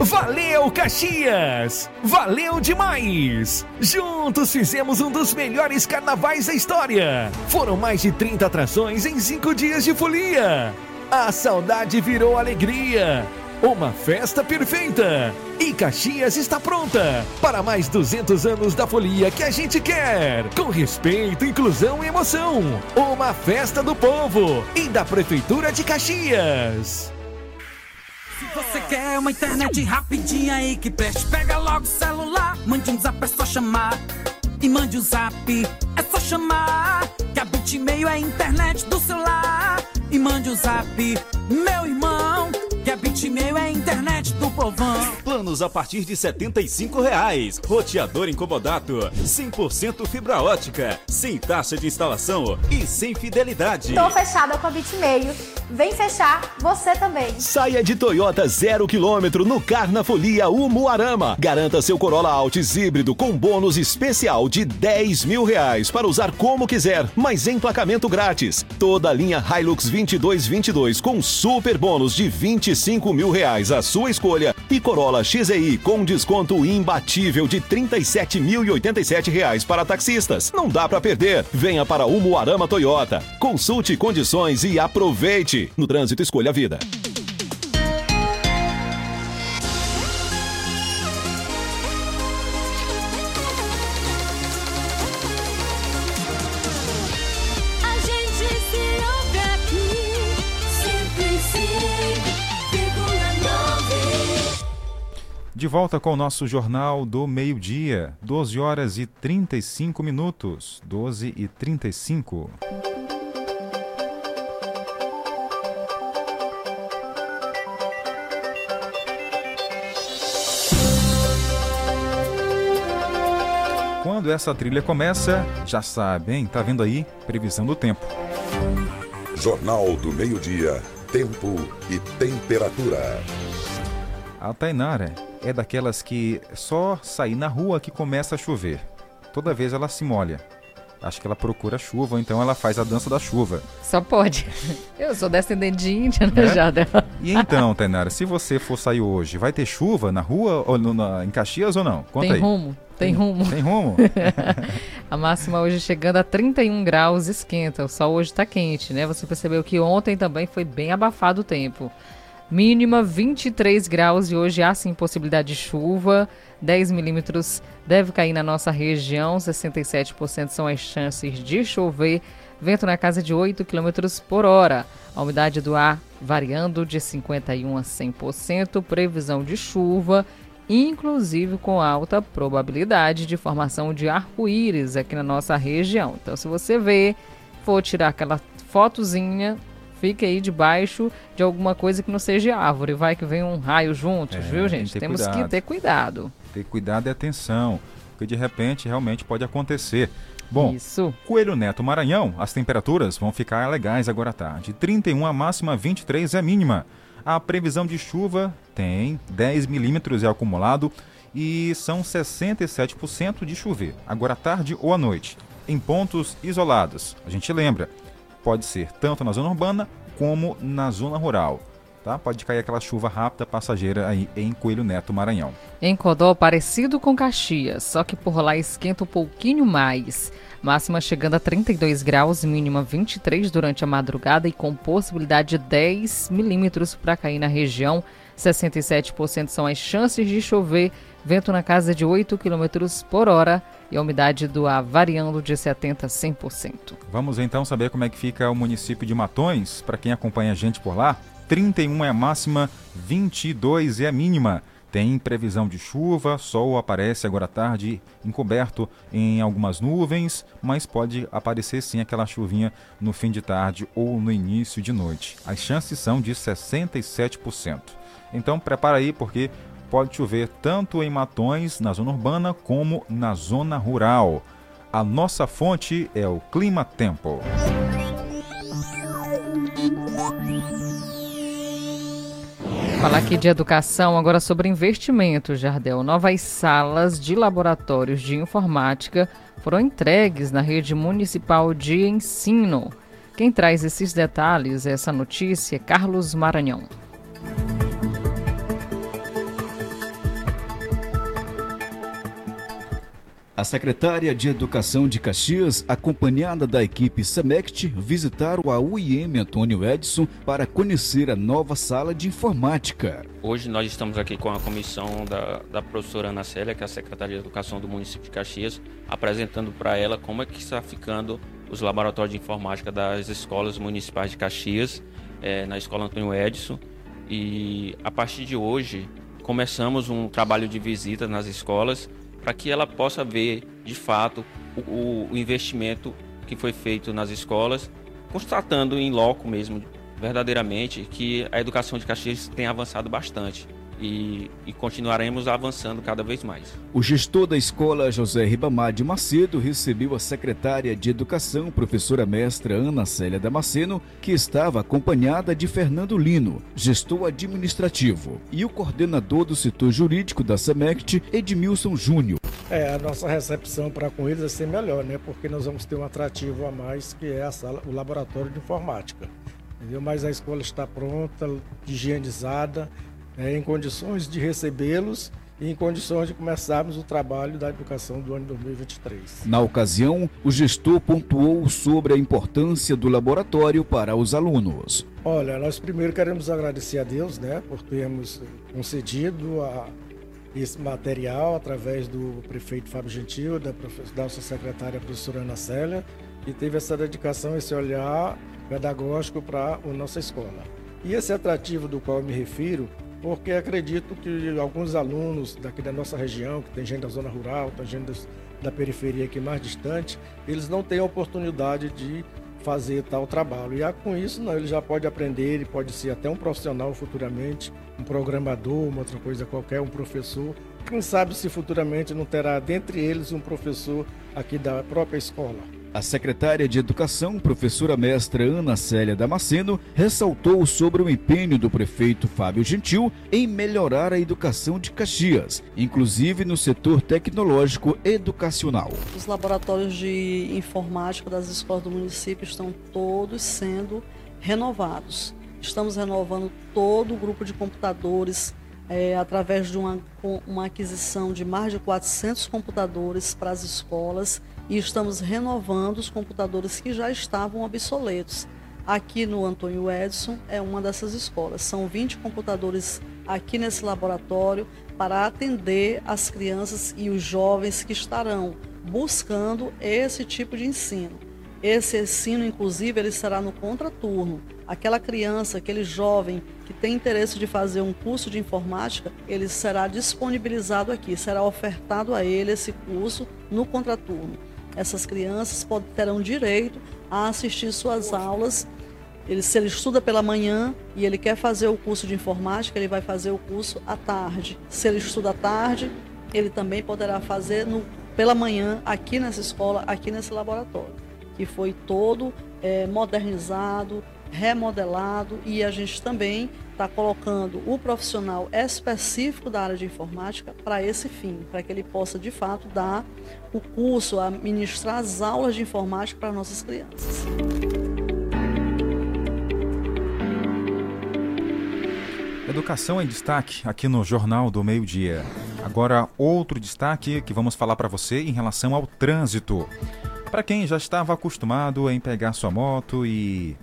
Valeu, Caxias! Valeu demais! Juntos fizemos um dos melhores carnavais da história. Foram mais de 30 atrações em cinco dias de folia. A saudade virou alegria. Uma festa perfeita. E Caxias está pronta para mais 200 anos da folia que a gente quer. Com respeito, inclusão e emoção. Uma festa do povo e da Prefeitura de Caxias. Se você quer uma internet rapidinha aí que preste, pega logo o celular, mande um zap, é só chamar. E mande um zap, é só chamar. Que a Bitmail é a internet do celular. E mande um zap, meu irmão. Que a Bitmail é a internet do povão. Planos a partir de 75 reais. Roteador incomodato. 100% fibra ótica. Sem taxa de instalação e sem fidelidade. Tô fechada com a Bitmail. Vem fechar você também. Saia de Toyota zero quilômetro no Carnafolia Umuarama. Garanta seu Corolla Altis híbrido com bônus especial de 10 mil reais para usar como quiser, mas emplacamento grátis. Toda a linha Hilux 2222 com super bônus de 25 mil reais à sua escolha e Corolla XEI com desconto imbatível de 37.087 reais para taxistas. Não dá para perder. Venha para Umuarama Toyota. Consulte condições e aproveite. No trânsito, escolha a vida. De volta com o nosso Jornal do Meio-Dia, 12 horas e 35 minutos. 12 e 35. Quando essa trilha começa, já sabem, tá vendo aí? Previsão do tempo. Jornal do Meio-Dia. Tempo e temperatura. A Tainara é daquelas que só sair na rua que começa a chover. Toda vez ela se molha. Acho que ela procura chuva, ou então ela faz a dança da chuva. Só pode. <laughs> Eu sou descendente de Índia, né, É? Jada? E então, Tainara, se você for sair hoje, vai ter chuva na rua, ou no- na- em Caxias ou não? Conta Tem aí. rumo, tem rumo. Tem rumo? <laughs> a máxima hoje chegando a 31 graus, esquenta. O sol hoje tá quente, né? Você percebeu que ontem também foi bem abafado o tempo. Mínima 23 graus e hoje há sim possibilidade de chuva. 10 milímetros deve cair na nossa região, 67% são as chances de chover. Vento na casa de 8 km por hora. A umidade do ar variando de 51% a 100%. Previsão de chuva, inclusive com alta probabilidade de formação de arco-íris aqui na nossa região. Então, se você vê, for tirar aquela fotozinha, fique aí debaixo de alguma coisa que não seja árvore. Vai que vem um raio juntos, É, viu, tem gente? ter Temos cuidado. que ter cuidado. Ter cuidado e atenção, porque de repente realmente pode acontecer. Bom, Isso. Coelho Neto Maranhão, as temperaturas vão ficar legais agora à tarde. 31 a máxima, 23 é a mínima. A previsão de chuva tem 10 milímetros é acumulado e são 67% de chover, agora à tarde ou à noite, em pontos isolados. A gente lembra, pode ser tanto na zona urbana como na zona rural. Tá? Pode cair aquela chuva rápida passageira aí em Coelho Neto Maranhão. Em Codó, parecido com Caxias, só que por lá esquenta um pouquinho mais. Máxima chegando a 32 graus, mínima 23 durante a madrugada e com possibilidade de 10 milímetros para cair na região. 67% são as chances de chover, vento na casa de 8 km por hora e a umidade do ar variando de 70% a 100%. Vamos então saber como é que fica o município de Matões. Para quem acompanha a gente por lá, 31 é a máxima, 22 é a mínima. Tem previsão de chuva, sol aparece agora à tarde encoberto em algumas nuvens, mas pode aparecer sim aquela chuvinha no fim de tarde ou no início de noite. As chances são de 67%. Então prepara aí porque pode chover tanto em Matões, na zona urbana, como na zona rural. A nossa fonte é o Clima Tempo. Falar aqui de educação, agora sobre investimentos, Jardel. Novas salas de laboratórios de informática foram entregues na rede municipal de ensino. Quem traz esses detalhes, essa notícia, é Carlos Maranhão. A secretária de Educação de Caxias, acompanhada da equipe SEMECT, visitaram a UIM Antônio Edson para conhecer a nova sala de informática. Hoje nós estamos aqui com a comissão da, da professora Ana Célia, que é a secretária de Educação do município de Caxias, apresentando para ela como é que está ficando os laboratórios de informática das escolas municipais de Caxias, é, na Escola Antônio Edson. E a partir de hoje começamos um trabalho de visita nas escolas para que ela possa ver de fato o, o, investimento que foi feito nas escolas, constatando em loco mesmo, verdadeiramente, que a educação de Caxias tem avançado bastante. E, e, continuaremos avançando cada vez mais. O gestor da escola, José Ribamar de Macedo, recebeu a secretária de Educação, professora mestra Ana Célia Damasceno, que estava acompanhada de Fernando Lino, gestor administrativo, e o coordenador do setor jurídico da SEMECT, Edmilson Júnior. É, a nossa recepção para com eles vai ser melhor, né? Porque nós vamos ter um atrativo a mais, que é a sala, o laboratório de informática. Entendeu? Mas a escola está pronta, higienizada, né, em condições de recebê-los e em condições de começarmos o trabalho da educação do ano 2023. Na ocasião, o gestor pontuou sobre a importância do laboratório para os alunos. Olha, nós primeiro queremos agradecer a Deus, né, por termos concedido a, esse material através do prefeito Fábio Gentil, da, da nossa secretária a professora Ana Célia, que teve essa dedicação, esse olhar pedagógico para a nossa escola. E esse atrativo do qual eu me refiro porque acredito que alguns alunos daqui da nossa região, que tem gente da zona rural, tem gente da periferia aqui mais distante, eles não têm a oportunidade de fazer tal trabalho. E com isso, não, ele já pode aprender, ele pode ser até um profissional futuramente, um programador, uma outra coisa qualquer, um professor. Quem sabe se futuramente não terá dentre eles um professor aqui da própria escola. A secretária de Educação, professora mestra Ana Célia Damasceno, ressaltou sobre o empenho do prefeito Fábio Gentil em melhorar a educação de Caxias, inclusive no setor tecnológico educacional. Os laboratórios de informática das escolas do município estão todos sendo renovados. Estamos renovando todo o grupo de computadores é, através de uma, uma aquisição de mais de 400 computadores para as escolas e estamos renovando os computadores que já estavam obsoletos. Aqui no Antônio Edson é uma dessas escolas. São 20 computadores aqui nesse laboratório para atender as crianças e os jovens que estarão buscando esse tipo de ensino. Esse ensino, inclusive, ele será no contraturno. Aquela criança, aquele jovem que tem interesse de fazer um curso de informática, ele será disponibilizado aqui, será ofertado a ele esse curso no contraturno essas crianças terão direito a assistir suas aulas. Ele, se ele estuda pela manhã e ele quer fazer o curso de informática, ele vai fazer o curso à tarde. Se ele estuda à tarde, ele também poderá fazer no, pela manhã aqui nessa escola, aqui nesse laboratório, que foi todo é, modernizado, remodelado e a gente também está colocando o profissional específico da área de informática para esse fim, para que ele possa de fato dar o curso, administrar as aulas de informática para nossas crianças. Educação em destaque aqui no Jornal do Meio Dia. Agora, outro destaque que vamos falar para você em relação ao trânsito. Para quem já estava acostumado em pegar sua moto e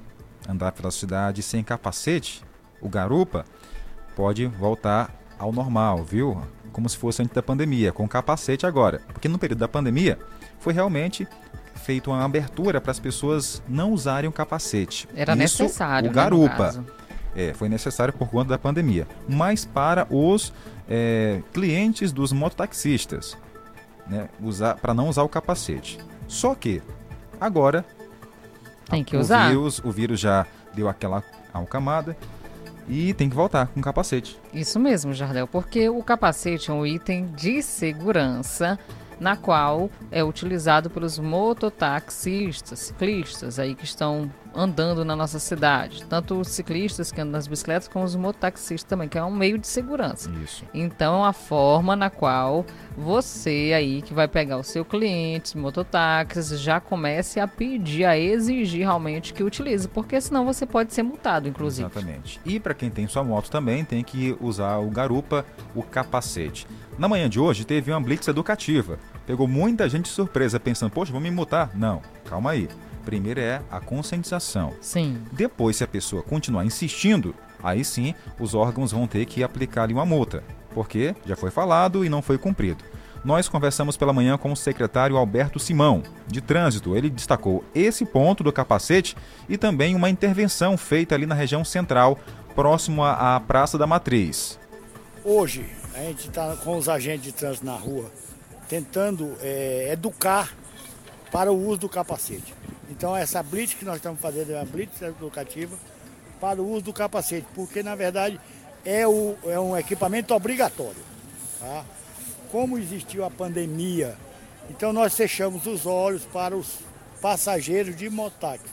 andar pela cidade sem capacete, o garupa, pode voltar ao normal, viu? Como se fosse antes da pandemia, com capacete agora. Porque no período da pandemia foi realmente feito uma abertura para as pessoas não usarem o capacete. Era Isso, necessário, O né, garupa. caso. É, foi necessário por conta da pandemia. Mas para os é, clientes dos mototaxistas, né, usar, para não usar o capacete. Só que agora Tem que o usar. Vírus, o vírus já deu aquela alcamada e tem que voltar com capacete. Isso mesmo, Jardel, porque o capacete é um item de segurança na qual é utilizado pelos mototaxistas, ciclistas aí que estão andando na nossa cidade, tanto os ciclistas que andam nas bicicletas como os mototaxistas também, que é um meio de segurança. Isso. Então, a forma na qual você aí que vai pegar o seu cliente, mototáxi, já comece a pedir, a exigir realmente que utilize, porque senão você pode ser multado, inclusive. Exatamente. E para quem tem sua moto também, tem que usar o garupa, o capacete. Na manhã de hoje teve uma blitz educativa. Pegou muita gente surpresa, pensando, poxa, vão me multar? Não, calma aí. Primeiro é a conscientização. Sim. Depois, se a pessoa continuar insistindo, aí sim os órgãos vão ter que aplicar-lhe uma multa, porque já foi falado e não foi cumprido. Nós conversamos pela manhã com o secretário Alberto Simão, de Trânsito. Ele destacou esse ponto do capacete e também uma intervenção feita ali na região central, próximo à Praça da Matriz. Hoje, a gente está com os agentes de trânsito na rua, tentando eh, educar para o uso do capacete. Então, essa blitz que nós estamos fazendo é uma blitz educativa para o uso do capacete, porque, na verdade, é, o- é um equipamento obrigatório. tá? Como existiu a pandemia, então nós fechamos os olhos para os passageiros de mototáxi,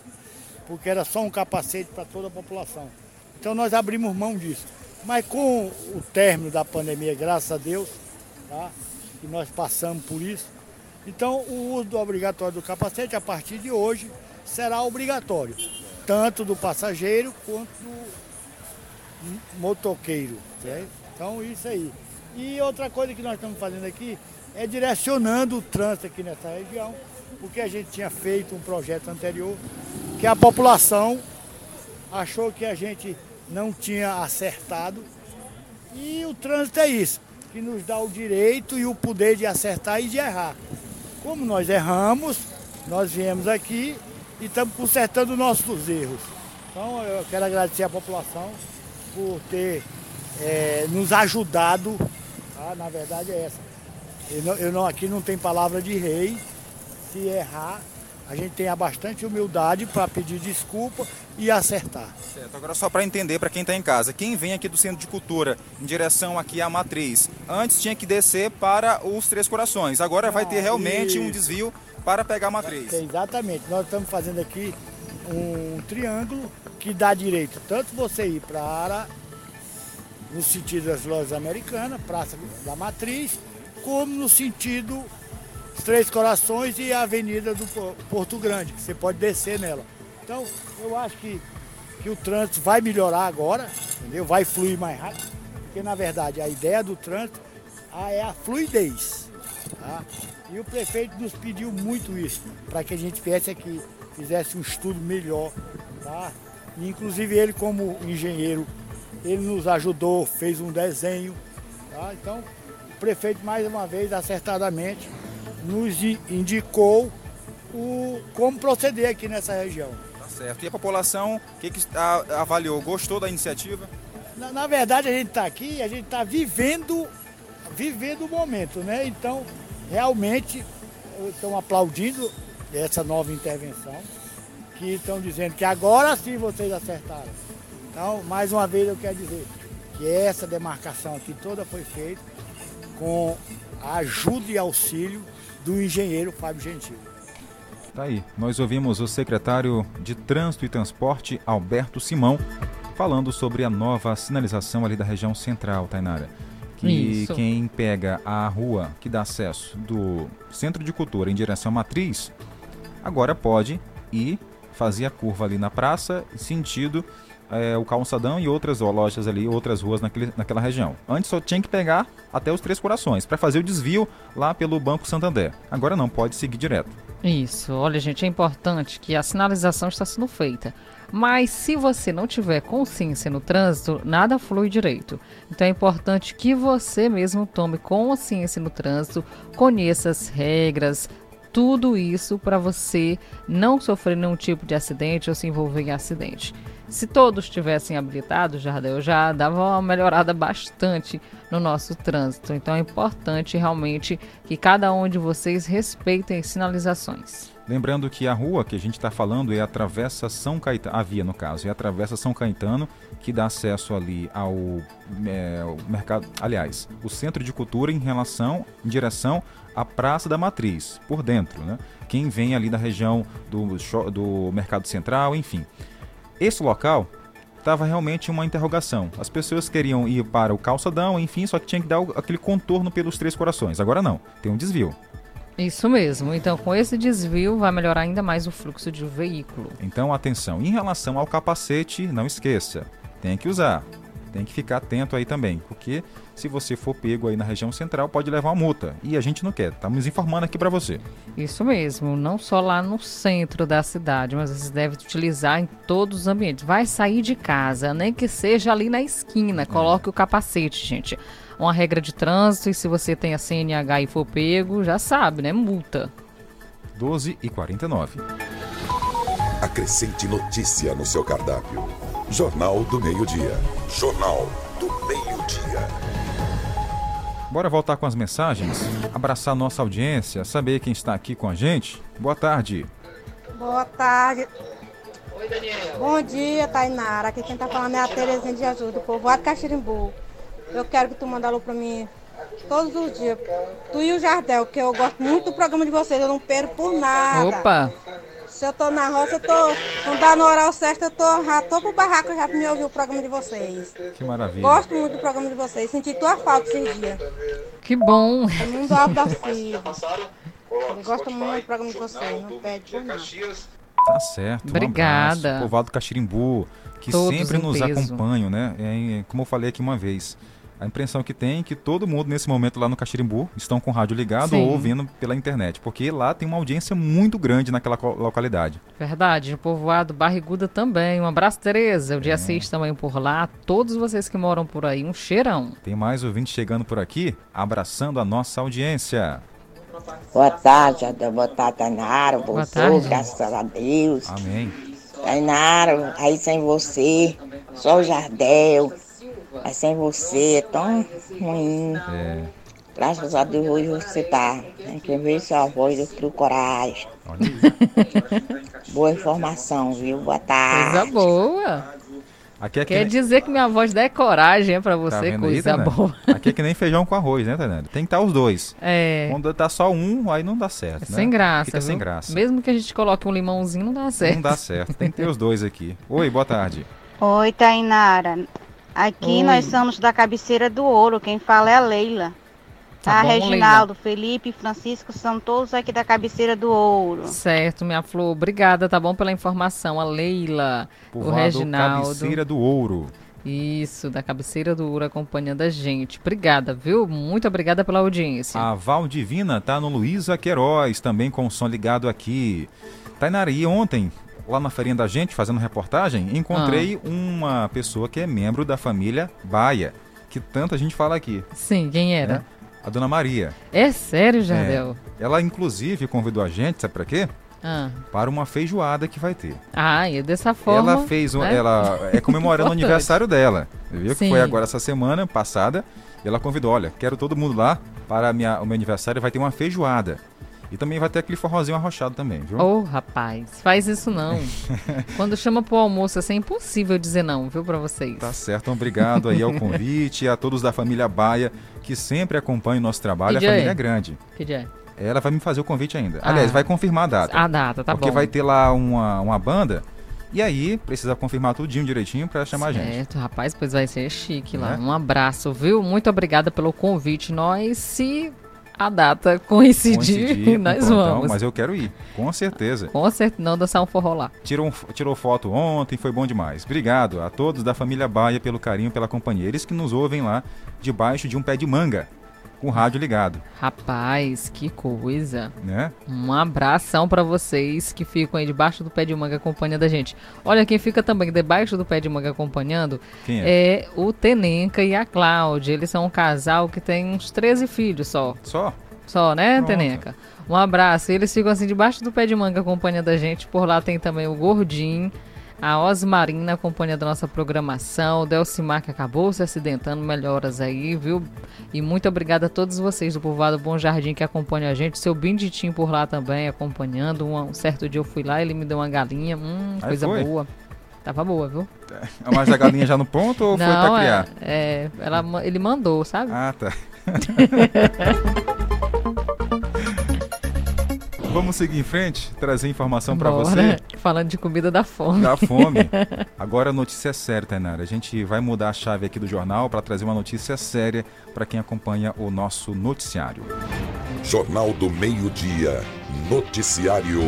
porque era só um capacete para toda a população. Então nós abrimos mão disso. Mas com o término da pandemia, graças a Deus, tá? que nós passamos por isso, então o uso obrigatório do capacete a partir de hoje será obrigatório, tanto do passageiro quanto do motoqueiro. certo? Então isso aí. E outra coisa que nós estamos fazendo aqui é direcionando o trânsito aqui nessa região, porque a gente tinha feito um projeto anterior que a população achou que a gente não tinha acertado. E o trânsito é isso, que nos dá o direito e o poder de acertar e de errar. Como nós erramos, nós viemos aqui e estamos consertando nossos erros. Então eu quero agradecer à população por ter eh, nos ajudado. tá? Na verdade é essa. Eu não, eu não- aqui não tem palavra de rei. Se errar, a gente tenha bastante humildade para pedir desculpa e acertar. Certo, agora só para entender para quem está em casa, quem vem aqui do Centro de Cultura em direção aqui à Matriz, antes tinha que descer para os Três Corações, agora vai ter realmente um isso. desvio para pegar a Matriz. É, Exatamente. Nós estamos fazendo aqui um triângulo que dá direito tanto você ir para no sentido das lojas americanas, Praça da Matriz, como no sentido Três Corações e a Avenida do Po- Porto Grande, que você pode descer nela. Então, eu acho que, que o trânsito vai melhorar agora, entendeu? Vai fluir mais rápido, porque na verdade a ideia do trânsito ah, é a fluidez. tá? E o prefeito nos pediu muito isso, para que a gente viesse aqui, fizesse um estudo melhor. Tá? E, inclusive ele como engenheiro, ele nos ajudou, fez um desenho. tá? Então, o prefeito mais uma vez, acertadamente, nos indicou o, como proceder aqui nessa região. Tá certo. E a população, o que, que a- avaliou? Gostou da iniciativa? Na, na verdade, a gente está aqui, a gente está vivendo, vivendo o momento, né? Então, realmente, estão aplaudindo essa nova intervenção, que estão dizendo que agora sim vocês acertaram. Então, mais uma vez eu quero dizer que essa demarcação aqui toda foi feita com ajuda e auxílio do engenheiro Fábio Gentil. Tá aí. Nós ouvimos o secretário de Trânsito e Transporte, Alberto Simão, falando sobre a nova sinalização ali da região central, Tainara. Que Isso. quem pega a rua que dá acesso do Centro de Cultura em direção à Matriz, agora pode ir fazer a curva ali na praça, sentido é, o calçadão e outras lojas ali, outras ruas naquele, naquela região. Antes só tinha que pegar até os Três Corações para fazer o desvio lá pelo Banco Santander. Agora não, pode seguir direto. Isso, olha gente, é importante que a sinalização está sendo feita. Mas se você não tiver consciência no trânsito, nada flui direito. Então é importante que você mesmo tome consciência no trânsito, conheça as regras, tudo isso para você não sofrer nenhum tipo de acidente ou se envolver em acidente. Se todos tivessem habilitado, Jardel, já dava uma melhorada bastante no nosso trânsito. Então é importante realmente que cada um de vocês respeitem as sinalizações. Lembrando que a rua que a gente está falando é a Travessa São Caetano, a via no caso, é a Travessa São Caetano, que dá acesso ali ao, é, ao mercado, aliás, o Centro de Cultura em relação, em direção à Praça da Matriz, por dentro, né? Quem vem ali da região do, do Mercado Central, enfim. Esse local estava realmente uma interrogação. As pessoas queriam ir para o calçadão, enfim, só que tinha que dar aquele contorno pelos três corações. Agora não, tem um desvio. Isso mesmo. Então, com esse desvio, vai melhorar ainda mais o fluxo de veículo. Então, atenção. Em relação ao capacete, não esqueça. Tem que usar. Tem que ficar atento aí também, porque se você for pego aí na região central, pode levar uma multa. E a gente não quer. Estamos informando aqui para você. Isso mesmo. Não só lá no centro da cidade, mas você deve utilizar em todos os ambientes. Vai sair de casa, nem que seja ali na esquina. Coloque é. o capacete, gente uma regra de trânsito e se você tem a CNH e for pego, já sabe, né? Multa. 12 e 49. Acrescente notícia no seu cardápio. Jornal do Meio-Dia. Jornal do Meio-Dia. Bora voltar com as mensagens? Abraçar nossa audiência, saber quem está aqui com a gente. Boa tarde. Boa tarde. Oi, Daniel. Bom dia, Tainara. Aqui quem está falando é a Terezinha de Jesus, do povoado Caxirimbu. Eu quero que tu manda alô pra mim todos os dias. Tu e o Jardel, que eu gosto muito do programa de vocês, eu não perco por nada. Opa! Se eu tô na roça, eu tô. Não dá no horário certo, eu tô, já tô pro barraco já pra me ouvir o programa de vocês. Que maravilha. Gosto muito do programa de vocês. Senti tua falta esses dias. Que bom. É mundo Alto da. Eu gosto muito do programa de vocês. Não pede por nada. Tá certo. Obrigada. Um Povoado Caxirimbu, que Todos sempre nos peso. acompanham, né? É, como eu falei aqui uma vez. A impressão que tem é que todo mundo nesse momento lá no Caxirimbu estão com o rádio ligado Sim. ou ouvindo pela internet, porque lá tem uma audiência muito grande naquela localidade. Verdade, o povoado Barriguda também. Um abraço, Tereza. O dia 6 é. também por lá. Todos vocês que moram por aí, um cheirão. Tem mais ouvintes chegando por aqui, abraçando a nossa audiência. Boa tarde, boa tarde, Tainara. Boa tarde. graças a Deus. Amém. Tainara, aí sem você, só o Jardel. Mas sem você é tão ruim. É. Graças a Deus hoje você tá. Tem que ver sua voz, eu crio coragem. <laughs> boa informação, viu? Boa tarde. Coisa boa. Aqui é que Quer nem... dizer que minha voz dá coragem pra você, tá coisa aí, boa. Aqui é que nem feijão com arroz, né, Tananda? Tem que estar os dois. É. Quando tá só um, aí não dá certo. É né? Sem graça. Fica viu? sem graça. Mesmo que a gente coloque um limãozinho, não dá certo. Não dá certo. Tem que ter os dois aqui. Oi, boa tarde. Oi, Tainara. Aqui Oi. nós somos da cabeceira do ouro, quem fala é a Leila. Tá, tá bom, Reginaldo, Leila. Felipe e Francisco são todos aqui da cabeceira do ouro. Certo, minha flor. Obrigada, tá bom pela informação. A Leila, Povoado o Reginaldo. Cabeceira do Ouro. Isso, da cabeceira do ouro acompanhando a gente. Obrigada, viu? Muito obrigada pela audiência. A Val Divina tá no Luísa Queiroz, também com o som ligado aqui. Tainara, e ontem lá na feirinha da gente, fazendo reportagem, encontrei ah. uma pessoa que é membro da família Baia, que tanto a gente fala aqui. Sim, quem era? Né? A dona Maria. É sério, Jardel? É. Ela, inclusive, convidou a gente, sabe para quê? Ah. Para uma feijoada que vai ter. Ah, e dessa forma. Ela fez, um, né? ela é comemorando o <laughs> aniversário dela, viu? Sim. Que foi agora essa semana passada. E ela convidou, olha, quero todo mundo lá para minha, o meu aniversário, vai ter uma feijoada. E também vai ter aquele forrozinho arrochado também, viu? Ô, oh, rapaz, faz isso não. <laughs> Quando chama pro almoço, assim, é impossível dizer não, viu, para vocês. Tá certo, obrigado aí ao <laughs> convite, a todos da família Baia, que sempre acompanham o nosso trabalho. Que a família é grande. Que dia é? Ela vai me fazer o convite ainda. Ah. Aliás, vai confirmar a data. A data, tá porque bom. Porque vai ter lá uma, uma banda e aí, precisa confirmar tudinho direitinho para chamar certo, a gente. Certo, rapaz, pois vai ser chique lá. É? Um abraço, viu? Muito obrigada pelo convite. Nós se a data coincidir, Coincidir nós vamos. Mas eu quero ir, com certeza. Com certeza, não dançar um forró lá. Tirou, tirou foto ontem, foi bom demais. Obrigado a todos da família Baia pelo carinho, pela companhia. Eles que nos ouvem lá debaixo de um pé de manga, com o rádio ligado, Rapaz, que coisa. né? Um abração pra vocês que ficam aí debaixo do pé de manga acompanhando a gente. Olha, quem fica também debaixo do pé de manga acompanhando Quem é? é o Tenenca e a Cláudia. Eles são um casal que tem uns 13 filhos só. Só? Só, né, Pronto. Tenenca? Um abraço. Eles ficam assim debaixo do pé de manga acompanhando a gente. Por lá tem também o Gordinho, a Osmarina acompanhando a nossa programação, o Delcimar que acabou se acidentando, melhoras aí, viu? E muito obrigada a todos vocês do Povoado Bom Jardim que acompanham a gente. Seu Binditinho por lá também acompanhando. Um, um certo dia eu fui lá, ele me deu uma galinha. Hum, Aí coisa foi? boa. Tava boa, viu? Mas a galinha já no ponto ou foi pra Não, criar? é, é, ela, ele mandou, sabe? Ah, tá. <laughs> Vamos seguir em frente, trazer informação pra Bora. você. <laughs> Falando de comida da fome. Da fome. <laughs> Agora a notícia é séria, Tainara. A gente vai mudar a chave aqui do jornal para trazer uma notícia séria para quem acompanha o nosso noticiário. Jornal do Meio-Dia. Noticiário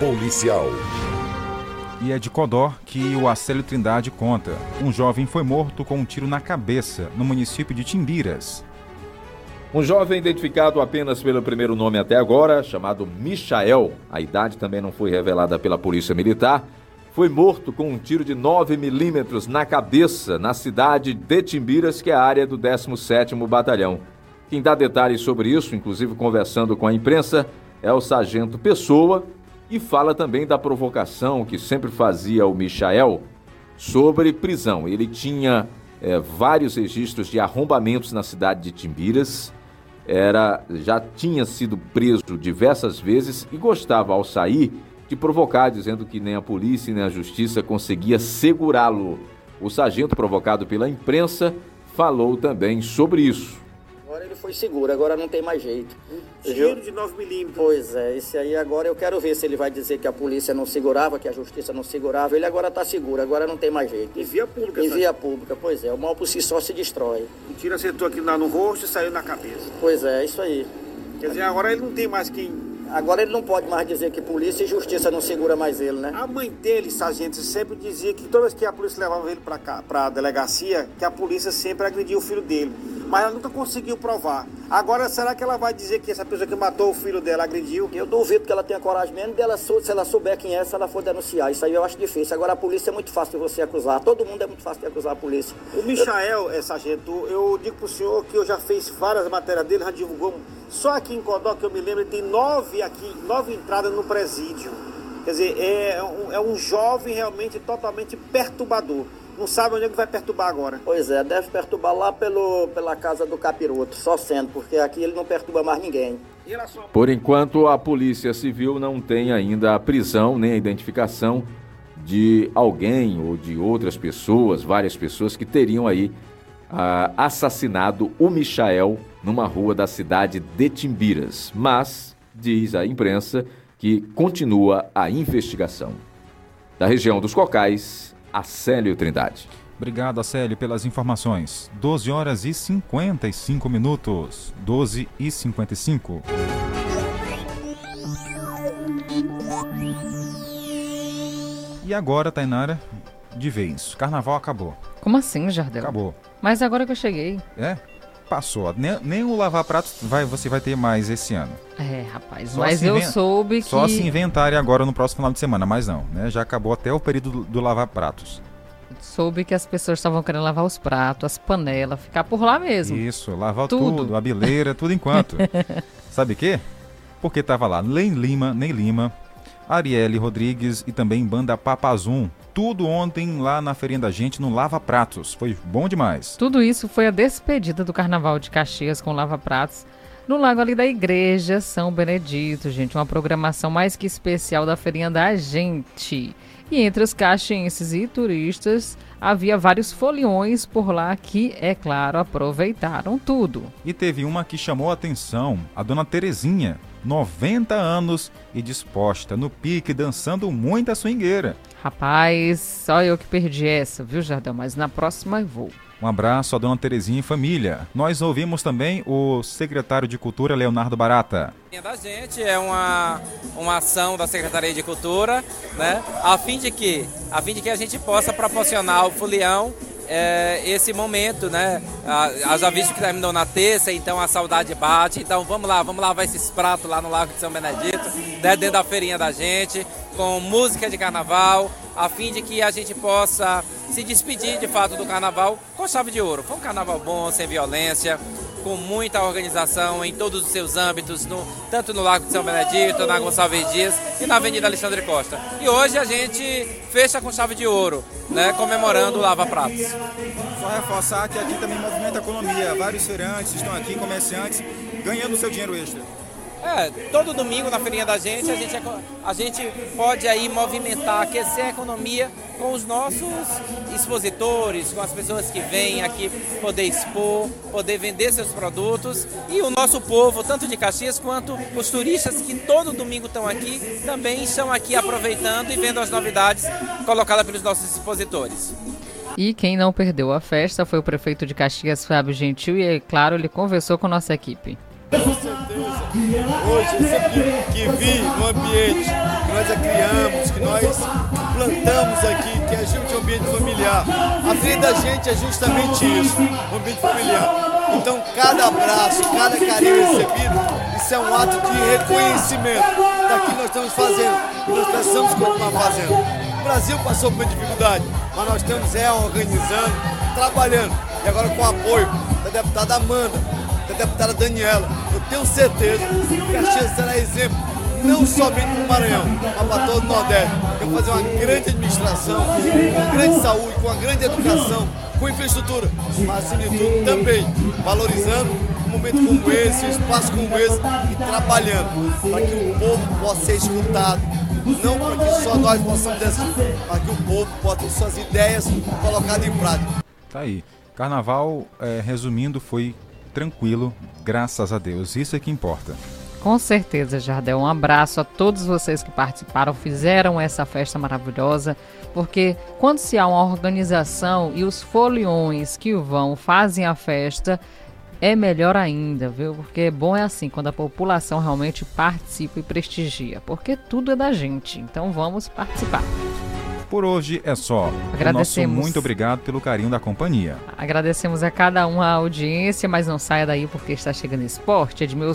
Policial. E é de Codó que o Acélio Trindade conta. Um jovem foi morto com um tiro na cabeça no município de Timbiras. Um jovem identificado apenas pelo primeiro nome até agora, chamado Michael, a idade também não foi revelada pela Polícia Militar, foi morto com um tiro de 9 milímetros na cabeça na cidade de Timbiras, que é a área do 17º Batalhão. Quem dá detalhes sobre isso, inclusive conversando com a imprensa, é o sargento Pessoa e fala também da provocação que sempre fazia o Michael sobre prisão. Ele tinha eh, vários registros de arrombamentos na cidade de Timbiras, era, já tinha sido preso diversas vezes e gostava, ao sair, de provocar, dizendo que nem a polícia nem a justiça conseguia segurá-lo. O sargento, provocado pela imprensa, falou também sobre isso. Agora ele foi seguro, agora não tem mais jeito. Tiro de 9 milímetros. Pois é, esse aí agora eu quero ver se ele vai dizer que a polícia não segurava, que a justiça não segurava. Ele agora tá seguro, agora não tem mais jeito. Em via pública, Em sabe? via pública, pois é. O mal por si só se destrói. O tiro acertou aqui na- no rosto e saiu na cabeça. Pois é, isso aí. Quer dizer, agora ele não tem mais quem. Agora ele não pode mais dizer que polícia e justiça não segura mais ele, né? A mãe dele, sargento, sempre dizia que toda vez que a polícia levava ele cá, pra delegacia, que a polícia sempre agredia o filho dele. Mas ela nunca conseguiu provar. Agora, será que ela vai dizer que essa pessoa que matou o filho dela agrediu? Eu duvido que ela tenha coragem mesmo dela, se ela souber quem é, se ela for denunciar. Isso aí eu acho difícil. Agora a polícia é muito fácil de você acusar. Todo mundo é muito fácil de acusar a polícia. O Michael, é, sargento, eu digo pro senhor que eu já fiz várias matérias dele, já divulgou. Só aqui em Codó, que eu me lembro, ele tem nove aqui, nove entradas no presídio. Quer dizer, é um, é um jovem realmente totalmente perturbador. Não sabe onde é que vai perturbar agora. Pois é, deve perturbar lá pelo, pela casa do capiroto, só sendo, porque aqui ele não perturba mais ninguém. Por enquanto, a Polícia Civil não tem ainda a prisão nem a identificação de alguém ou de outras pessoas, várias pessoas que teriam aí ah, assassinado o Michael numa rua da cidade de Timbiras. Mas, diz a imprensa, que continua a investigação. Da região dos Cocais, Acélio Trindade. Obrigado, Acélio, pelas informações. 12 horas e 55 minutos. 12 e 55. E agora, Tainara, de vez. Carnaval acabou. Como assim, Jardel? Acabou. Mas agora que eu cheguei. É? Passou. Nem, nem o lavar pratos vai, você vai ter mais esse ano. É, rapaz, Só mas eu soube que. Só se inventarem agora no próximo final de semana, mas não, né? Já acabou até o período do, do lavar pratos. Soube que as pessoas estavam querendo lavar os pratos, as panelas, ficar por lá mesmo. Isso, lavar Tudo. tudo, a bileira, tudo enquanto. <laughs> Sabe o quê? Porque tava lá Ney Lima, Ney Lima, Arielle Rodrigues e também Banda Papazum. Tudo ontem lá na feirinha da gente no Lava Pratos. Foi bom demais. Tudo isso foi a despedida do Carnaval de Caxias com Lava Pratos no lago ali da Igreja São Benedito, gente. Uma programação mais que especial da feirinha da gente. E entre os caxienses e turistas, havia vários foliões por lá que, é claro, aproveitaram tudo. E teve uma que chamou a atenção, a dona Terezinha, 90 anos e disposta no pique, dançando muita swingueira. Rapaz, só eu que perdi essa, viu, Jardel? Mas na próxima eu vou. Um abraço à dona Terezinha e família. Nós ouvimos também o secretário de Cultura, Leonardo Barata. da gente é uma, uma ação da Secretaria de Cultura, né? A fim de que, a fim de que a gente possa proporcionar ao folião é, esse momento, né? Já visto que terminou na terça, então a saudade bate. Então vamos lá, vamos lavar esses pratos lá no Lago de São Benedito, né? dentro da feirinha da gente, com música de carnaval, a fim de que a gente possa se despedir de fato do carnaval com chave de ouro. Foi um carnaval bom, sem violência, com muita organização em todos os seus âmbitos, no, tanto no Lago de São Benedito, na Gonçalves Dias e na Avenida Alexandre Costa. E hoje a gente fecha com chave de ouro, né, comemorando o Lava Pratos. Só reforçar que aqui também movimenta a economia. Vários feirantes estão aqui, comerciantes, ganhando seu dinheiro extra. É, todo domingo na feirinha da gente, a gente, a gente pode aí movimentar, aquecer a economia com os nossos expositores, com as pessoas que vêm aqui poder expor, poder vender seus produtos e o nosso povo, tanto de Caxias quanto os turistas que todo domingo estão aqui, também estão aqui aproveitando e vendo as novidades colocadas pelos nossos expositores. E quem não perdeu a festa foi o prefeito de Caxias, Fábio Gentil, e é claro, ele conversou com nossa equipe. Certeza. Hoje, eu sempre que vi no ambiente que nós criamos, que nós plantamos aqui, que é gente um ambiente familiar. A vida da gente é justamente isso, um ambiente familiar. Então, cada abraço, cada carinho recebido, isso é um ato de reconhecimento daquilo que nós estamos fazendo e nós precisamos continuar fazendo. O Brasil passou por dificuldade, mas nós estamos é, organizando, trabalhando. E agora com o apoio da deputada Amanda, da deputada Daniela. Eu tenho certeza que Caxias será exemplo, não somente para o Maranhão, mas para todo o Nordeste. Eu vou fazer uma grande administração, com grande saúde, com uma grande educação, com infraestrutura, mas acima de tudo também valorizando um momento como esse, um espaço como esse e trabalhando para que o povo possa ser escutado. Não para que só nós possamos decidir, mas que o povo possa ter suas ideias colocadas em prática. Tá aí. Carnaval, é, resumindo, foi tranquilo, graças a Deus. Isso é que importa. Com certeza, Jardel. Um abraço a todos vocês que participaram, fizeram essa festa maravilhosa, porque quando se há uma organização e os foliões que vão fazem a festa, é melhor ainda, viu? Porque bom é assim, quando a população realmente participa e prestigia, porque tudo é da gente. Então vamos participar. Por hoje é só. Agradecemos. Nosso muito obrigado pelo carinho da companhia. Agradecemos a cada um a audiência, mas não saia daí porque está chegando esporte. Edmilson